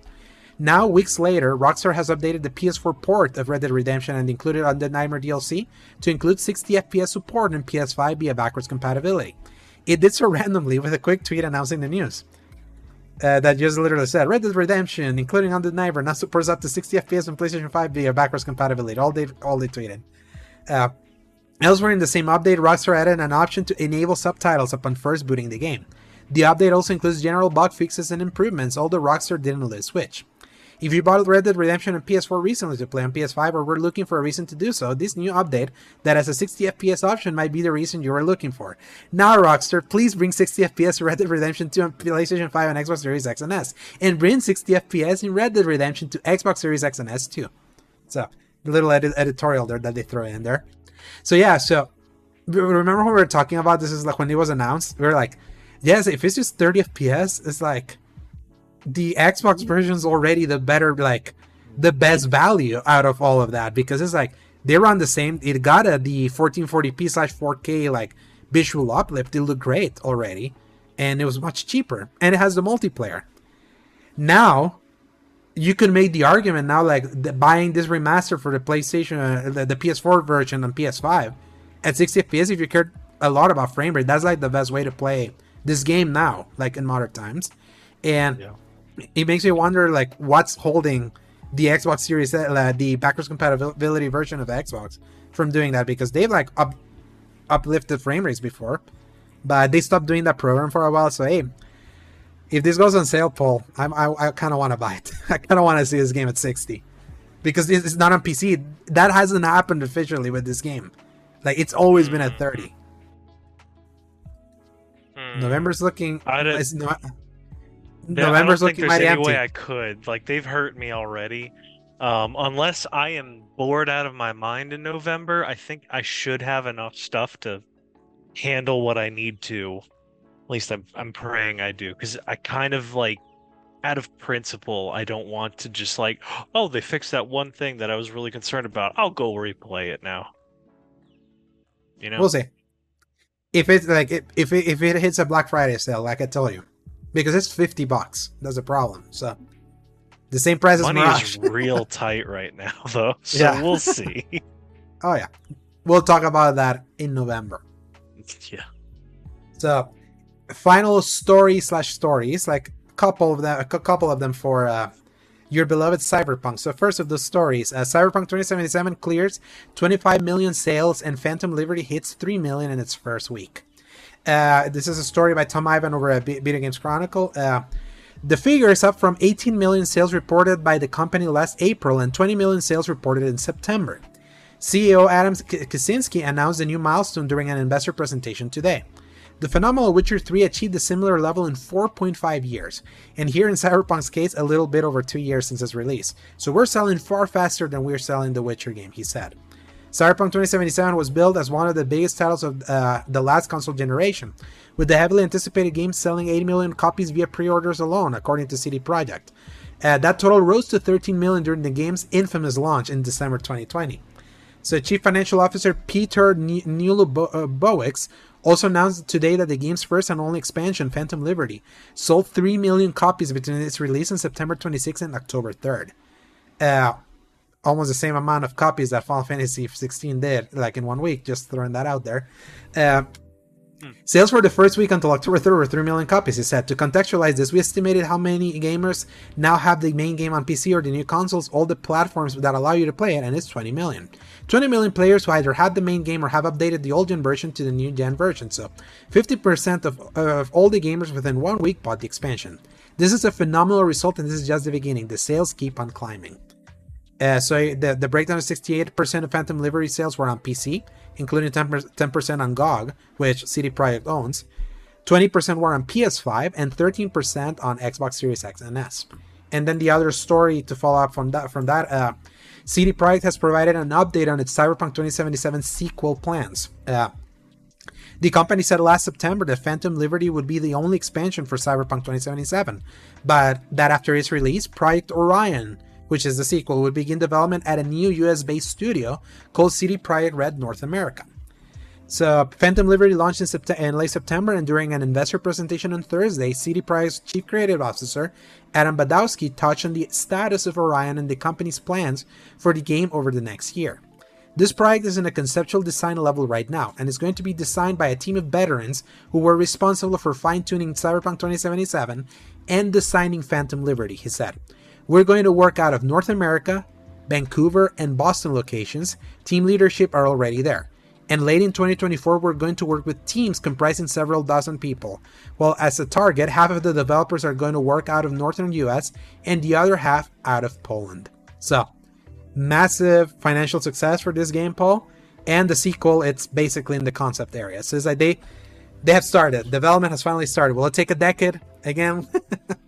Now, weeks later, Rockstar has updated the PS4 port of Red Dead Redemption and included Undead Nightmare DLC to include 60 FPS support on PS5 via backwards compatibility. It did so *laughs* randomly with a quick tweet announcing the news. Uh, that just literally said Red Dead Redemption, including Undead Nightmare, now supports up to 60 FPS on PlayStation 5 via backwards compatibility. All they all they tweeted. Uh, elsewhere in the same update, Rockstar added an option to enable subtitles upon first booting the game. The update also includes general bug fixes and improvements, although Rockstar didn't list which. If you bought Red Dead Redemption on PS4 recently to play on PS5 or were looking for a reason to do so, this new update that has a 60 FPS option might be the reason you were looking for. Now, Rockstar, please bring 60 FPS Red Dead Redemption 2 on PlayStation 5 and Xbox Series X and S, and bring 60 FPS in Red Dead Redemption to Xbox Series X and S too. So, the little edit- editorial there that they throw in there. So, yeah, so remember when we were talking about this is like when it was announced, we were like, yes, if it's just 30 FPS, it's like the Xbox version is already the better, like the best value out of all of that because it's like they run the same. It got a the 1440p slash 4K like visual uplift. It looked great already, and it was much cheaper, and it has the multiplayer. Now, you can make the argument now like the, buying this remaster for the PlayStation, uh, the, the PS4 version on PS5 at 60 FPS if you care a lot about frame rate. That's like the best way to play this game now, like in modern times, and Yeah. It makes me wonder like what's holding the Xbox Series, uh, the backwards compatibility version of Xbox, from doing that because they've like up uplifted frame rates before, but they stopped doing that program for a while. So hey, if this goes on sale, Paul, I'm, I I kind of want to buy it. *laughs* I kind of want to see this game at 60 because it's not on PC. That hasn't happened officially with this game. Like it's always been at 30. Hmm. November's looking. I don't- it's not, Yeah, November's I don't think there's mighty any empty. way I could. Like they've hurt me already. Um, unless I am bored out of my mind in November, I think I should have enough stuff to handle what I need to. At least I'm I'm praying I do, because I kind of like out of principle, I don't want to just like, *gasps* oh, they fixed that one thing that I was really concerned about. I'll go replay it now. You know? We'll see. If it's like if if it, if it hits a Black Friday sale, like I tell you, because it's fifty bucks. That's a problem. So the same price as Money is *laughs* real *laughs* tight right now, though. So Yeah. we'll *laughs* see. oh yeah, we'll talk about that in November. yeah. So final story slash stories, like a couple of them, a couple of them for uh, your beloved Cyberpunk. So first of the stories, uh, Cyberpunk 2077 clears 25 million sales, and Phantom Liberty hits 3 million in its first week. Uh, this is a story by Tom Ivan over at B- Video Games Chronicle. Uh, the figure is up from 18 million sales reported by the company last April and 20 million sales reported in September. CEO Adam Kiciński announced a new milestone during an investor presentation today. The phenomenal Witcher 3 achieved a similar level in 4.5 years, and here in Cyberpunk's case, a little bit over 2 years since its release. So we're selling far faster than we're selling the Witcher game, he said. Cyberpunk 2077 was billed as one of the biggest titles of uh, the last console generation, with the heavily anticipated game selling 80 million copies via pre-orders alone, according to CD Projekt. Uh, that total rose to 13 million during the game's infamous launch in December 2020. So, Chief Financial Officer Peter Nielubowicz also announced today that the game's first and only expansion, Phantom Liberty, sold 3 million copies between its release on September 26th and October 3rd. Uh, almost the same amount of copies that Final Fantasy 16 did, like in one week, just throwing that out there. Uh, Sales for the first week until October 3rd were 3 million copies, he said. To contextualize this, we estimated how many gamers now have the main game on PC or the new consoles, all the platforms that allow you to play it, and it's 20 million. 20 million players who either had the main game or have updated the old gen version to the new gen version, so 50% of, of all the gamers within one week bought the expansion. This is a phenomenal result, and this is just the beginning. The sales keep on climbing. Uh, so the, the breakdown is 68% of Phantom Liberty sales were on PC, including 10%, 10% on GOG, which CD Projekt owns. 20% were on PS5 and 13% on Xbox Series X and S. And then the other story to follow up from that, from that, uh, CD Projekt has provided an update on its Cyberpunk 2077 sequel plans. Uh, the company said last September that Phantom Liberty would be the only expansion for Cyberpunk 2077, but that after its release, Project Orion, which is the sequel, would begin development at a new US based studio called CD Projekt Red North America. So, Phantom Liberty launched in, Sept- in late September, and during an investor presentation on Thursday, CD Projekt's chief creative officer, Adam Badowski, touched on the status of Orion and the company's plans for the game over the next year. This project is in a conceptual design level right now, and is going to be designed by a team of veterans who were responsible for fine tuning Cyberpunk 2077 and designing Phantom Liberty, he said. We're going to work out of North America, Vancouver, and Boston locations. Team leadership are already there. And late in 2024, we're going to work with teams comprising several dozen people. Well, as a target, half of the developers are going to work out of northern US and the other half out of Poland. So, massive financial success for this game, Paul. And the sequel, it's basically in the concept area. So it's like they they have started. Development has finally started. Will it take a decade again? *laughs*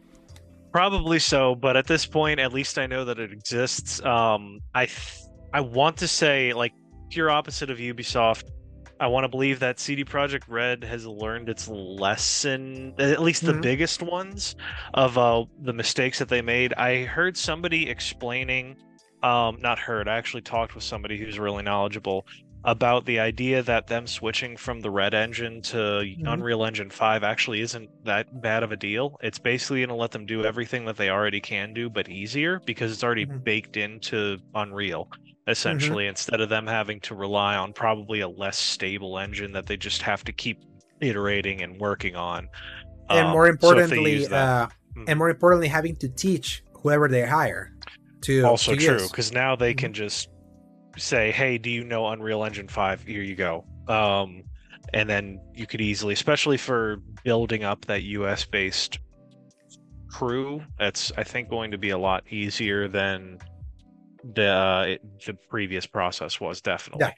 Probably so, but at this point, at least I know that it exists. Um, I th- I want to say like pure opposite of Ubisoft. I want to believe that CD Projekt Red has learned its lesson, at least the Mhm. biggest ones of uh, the mistakes that they made. I heard somebody explaining, um, not heard, I actually talked with somebody who's really knowledgeable about the idea that them switching from the Red engine to Unreal Engine 5 actually isn't that bad of a deal. It's basically going to let them do everything that they already can do, but easier because it's already Mhm. baked into Unreal. essentially, instead of them having to rely on probably a less stable engine that they just have to keep iterating and working on. and Um, more so importantly, that- uh, Mhm. and more importantly, having to teach whoever they hire to also to true because now they can just say hey do you know unreal engine 5 here you go. Um and then you could easily especially for building up that us based crew that's i think going to be a lot easier than the uh, it, the previous process was definitely. Yeah.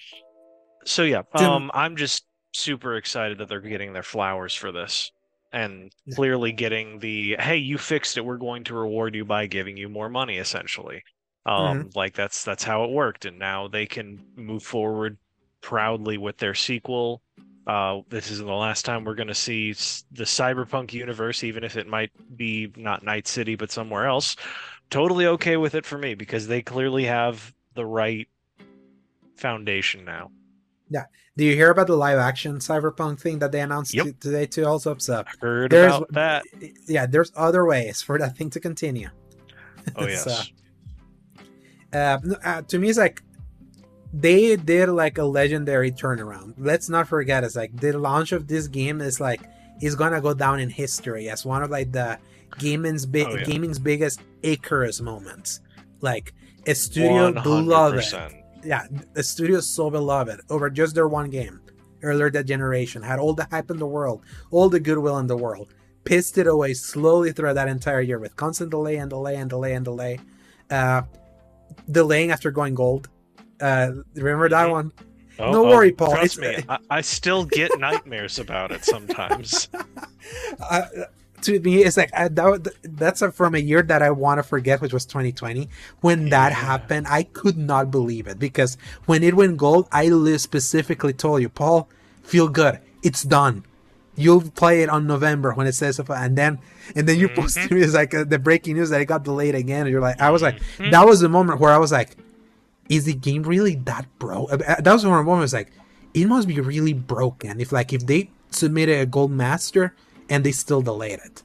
so yeah um i'm just super excited that they're getting their flowers for this and clearly getting the hey you fixed it. We're going to reward you by giving you more money essentially um like that's that's how it worked and now they can move forward proudly with their sequel uh this isn't the last time we're going to see the cyberpunk universe even if it might be not night city but somewhere else totally okay with it for me because they clearly have the right foundation now yeah. Do you hear about the live action cyberpunk thing that they announced Yep. t- today too? Also, so heard There's- about that yeah, there's other ways for that thing to continue. oh *laughs* yes So, uh, uh, to me, it's like they did like a legendary turnaround. Let's not forget, it's like the launch of this game is like is gonna go down in history as one of like the gaming's big Oh, yeah. gaming's biggest Icarus moments. Like a studio beloved, 100%. yeah, a studio so beloved over just their one game earlier that generation had all the hype in the world, all the goodwill in the world, pissed it away slowly throughout that entire year with constant delay and delay and delay and delay, uh, delaying after going gold. Uh, remember that Mhm. one? Oh, No oh, worry, Paul, Trust it's- me, I, I still get nightmares about it sometimes. *laughs* uh, to me, it's like that, that's a, from a year that I want to forget, which was 2020. When that happened, I could not believe it because when it went gold, I specifically told you, Paul, feel good, it's done. You'll play it on November when it says, and then and then you Mhm. post *laughs* to me it's like uh, the breaking news that it got delayed again. And you're like, I was like, Mhm. that was the moment where I was like, is the game really that bro? uh, uh, That was one moment. I was like, it must be really broken if like if they submitted a gold master and they still delayed it.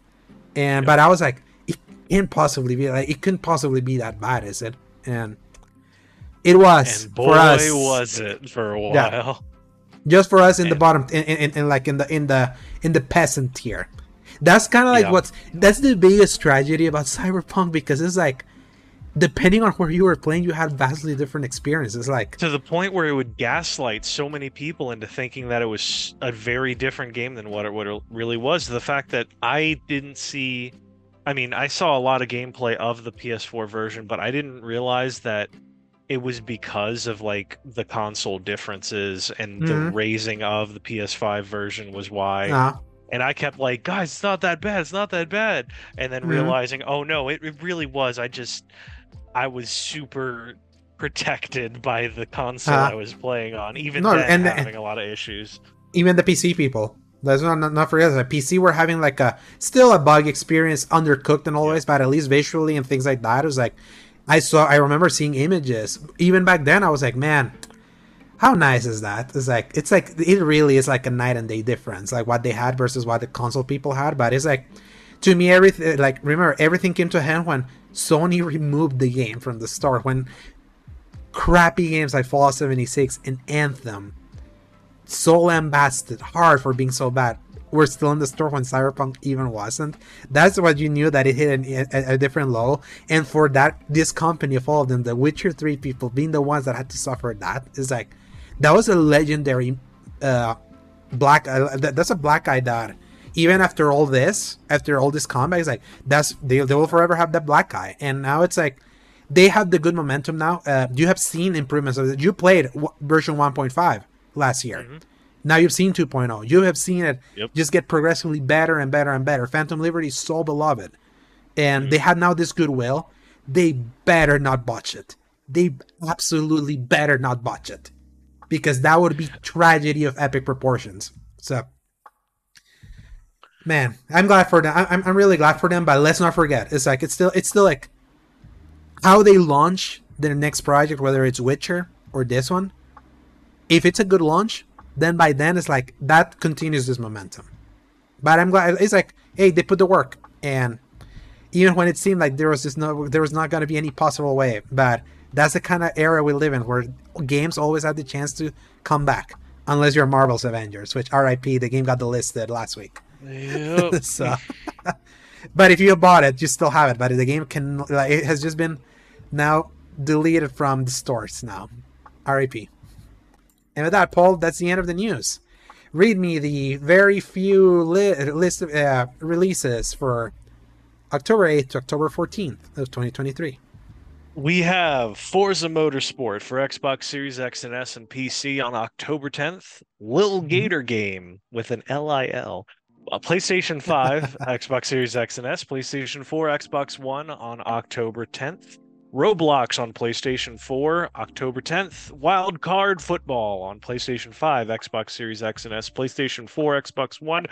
And but I was like, it can't possibly be like it couldn't possibly be that bad, is it? And it was and for boy, us, was it for a while. Yeah. Just for us in the And- bottom, in, in, in like in the in the in the peasant tier. That's kind of like Yeah. what's that's the biggest tragedy about Cyberpunk because it's like depending on where you were playing, you had vastly different experiences. Like To the point where it would gaslight so many people into thinking that it was a very different game than what it, what it really was. The fact that I didn't see, I mean, I saw a lot of gameplay of the PS4 version, but I didn't realize that it was because of like the console differences and the Mhm. raising of the PS5 version was why. uh, and I kept like, guys, it's not that bad, it's not that bad, and then Mhm. realizing, oh no, it, it really was. I just, I was super protected by the console Uh, I was playing on, even no, then and- having a lot of issues. even the PC people. Let's not, not, not forget that PC were having like a still a bug experience, undercooked and always, but at least visually and things like that. It was like I saw. I remember seeing images even back then. I was like, man, how nice is that? It's like it's like it really is like a night and day difference, like what they had versus what the console people had. But it's like to me, everything like remember everything came to a hand when Sony removed the game from the store when crappy games like Fallout 76 and Anthem so lambasted hard for being so bad were still in the store when Cyberpunk even wasn't. That's what you knew that it hit an, a, a different low. And for that, this company of all of them, the Witcher 3 people, being the ones that had to suffer that, is like, that was a legendary uh, black, uh, that, that's a black eye that even after all this, after all this combat, it's like, that's, they, they will forever have that black eye. And now it's like, they have the good momentum now. Uh, you have seen improvements. You played w- version 1.5 last year. Mhm. Now you've seen 2.0. You have seen it Yep. just get progressively better and better and better. Phantom Liberty is so beloved. And Mhm. they have now this goodwill. They better not botch it. They absolutely better not botch it. Because that would be tragedy of epic proportions. So man, I'm glad for them. I'm, I'm really glad for them, but let's not forget. It's like it's still it's still like how they launch their next project, whether it's Witcher or this one. If it's a good launch, then by then it's like that continues this momentum. But I'm glad it's like, hey, they put the work, and even when it seemed like there was just no, there was not going to be any possible way, but That's the kind of era we live in, where games always have the chance to come back, unless you're Marvel's Avengers, which R.I.P. The game got delisted last week. Yep. *laughs* so, *laughs* but if you bought it, you still have it. But the game can, like, it has just been now deleted from the stores now. R.I.P. And with that, Paul, that's the end of the news. Read me the very few li- list of uh, releases for October 8th to October 14th of 2023. We have Forza Motorsport for Xbox Series X and S and PC on October 10th. Lil Mhm. Gator Game with an LIL. PlayStation 5, *laughs* Xbox Series X and S, PlayStation 4, Xbox One on October 10th. Roblox on PlayStation 4, October 10th. Wild Card Football on PlayStation 5, Xbox Series X and S, PlayStation 4, Xbox One,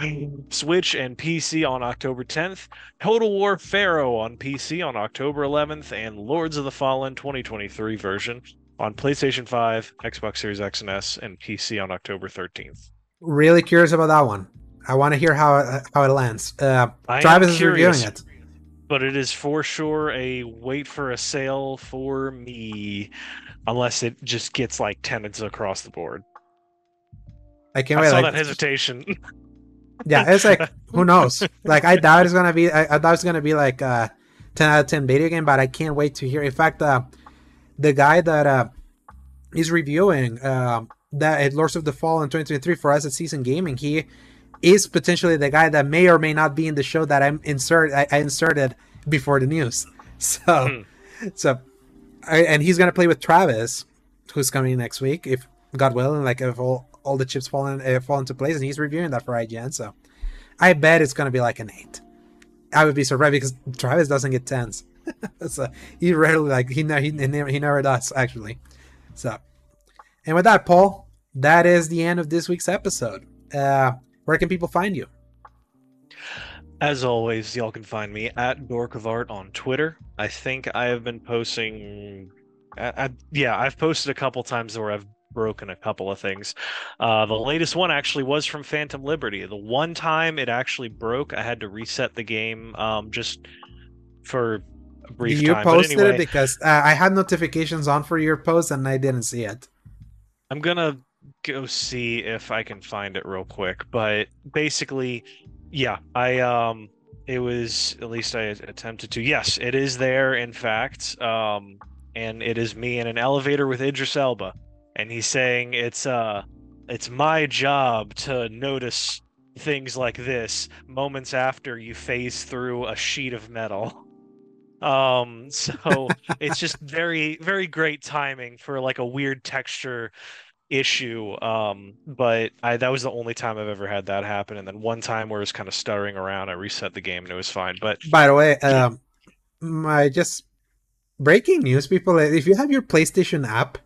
Switch, and PC on October 10th. Total War Pharaoh on PC on October 11th, and Lords of the Fallen 2023 version on PlayStation 5, Xbox Series X and S, and PC on October 13th. Really curious about that one. I want to hear how it, how it lands. Uh, Travis is reviewing it. But it is for sure a wait for a sale for me, unless it just gets like tenants across the board. I can't I wait. saw like- that hesitation. *laughs* yeah, it's like who *laughs* knows? Like I doubt it's gonna be. I, I doubt it's gonna be like a ten out of ten video game, but I can't wait to hear. In fact, uh, the guy that uh, is reviewing um, that at Lords of the Fallen 2023 for us at Season Gaming, he is potentially the guy that may or may not be in the show that I'm insert. I, I inserted before the news. *laughs* So, so, I, and he's gonna play with Travis, who's coming next week, if God willing, like if all all the chips fall in, uh, fall into place, and he's reviewing that for IGN. So, I bet it's gonna be like an eight. I would be surprised because Travis doesn't get tens. *laughs* so he rarely like he he never he never does actually. So, and with that, Paul, that is the end of this week's episode. Uh, where can people find you? As always, y'all can find me at Dork of Art on Twitter. I think I have been posting. I, I, yeah, I've posted a couple times where I've broken a couple of things. Uh, the latest one actually was from Phantom Liberty. The one time it actually broke, I had to reset the game um, just for a brief you time. But posted anyway, it because uh, I had notifications on for your post and I didn't see it. I'm gonna go see if I can find it real quick. But basically, yeah, I um it was at least I attempted to. Yes, it is there in fact. Um and it is me in an elevator with Idris Elba. And he's saying it's uh it's my job to notice things like this moments after you phase through a sheet of metal. *laughs* Um so *laughs* it's just very very great timing for like a weird texture issue um but i that was the only time i've ever had that happen and then one time where it was kind of stuttering around i reset the game and it was fine but By the way, um, my just breaking news, people. If you have your PlayStation app,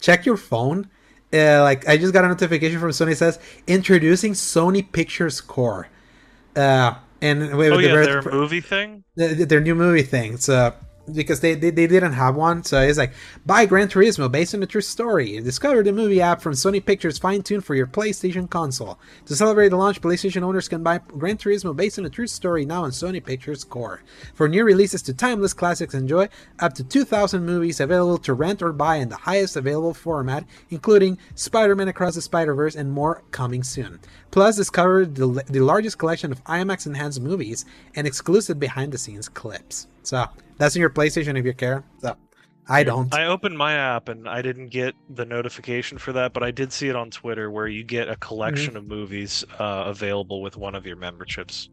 check your phone. Uh, like I just got a notification from Sony says introducing Sony Pictures Core. Uh, and with oh the yeah their movie thing th- their new movie thing. So because they, they they didn't have one, so it's like buy Gran Turismo based on a true story. Discover the movie app from Sony Pictures, fine tuned for your PlayStation console. To celebrate the launch, PlayStation owners can buy Gran Turismo based on a true story now on Sony Pictures Core. For new releases to timeless classics, enjoy up to 2,000 movies available to rent or buy in the highest available format, including Spider-Man Across the Spider-Verse and more coming soon. Plus, discover the, the largest collection of IMAX enhanced movies and exclusive behind-the-scenes clips. So that's in your PlayStation if you care. So I don't. i opened my app and i didn't get the notification for that but i did see it on twitter where you get a collection Mm-hmm. of movies uh, available with one of your memberships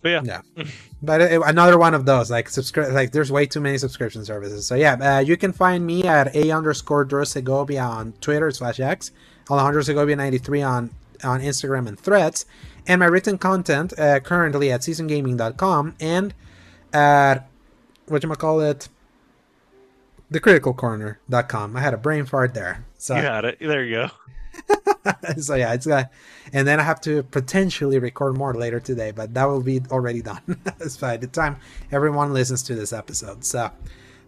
but yeah, Yeah. *laughs* but uh, another one of those like subscribe like there's way too many subscription services so yeah uh, you can find me at a underscore Segovia on twitter slash x alejandro segovia 93 on on instagram and threads and my written content uh, currently at seasongaming.com and at what you call it thecriticalcorner.com i had a brain fart there. So you had it. There you go. *laughs* So yeah, it's got, and then I have to potentially record more later today, but that will be already done. *laughs* by the time everyone listens to this episode. So,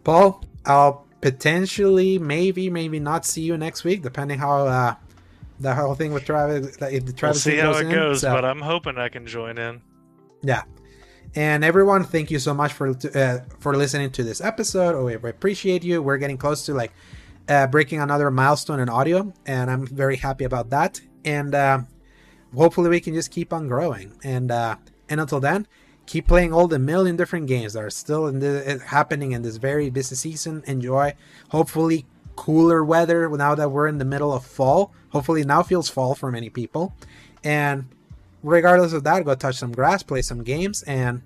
Paul, I'll potentially, maybe, maybe not see you next week, depending how uh, the whole thing with Travis, if the we'll Travis see how it in. goes So, but i'm hoping i can join in. Yeah, And everyone, thank you so much for uh, for listening to this episode. Oh, we appreciate you. We're getting close to like uh, breaking another milestone in audio, and I'm very happy about that. And uh, hopefully, we can just keep on growing. And uh, and until then, keep playing all the million different games that are still in the, happening in this very busy season. Enjoy. Hopefully, cooler weather now that we're in the middle of fall. Hopefully, now feels fall for many people. And regardless of that, go touch some grass, play some games, and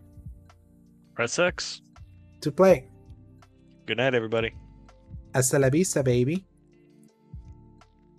press X to play. Good night, everybody. Hasta la vista, baby.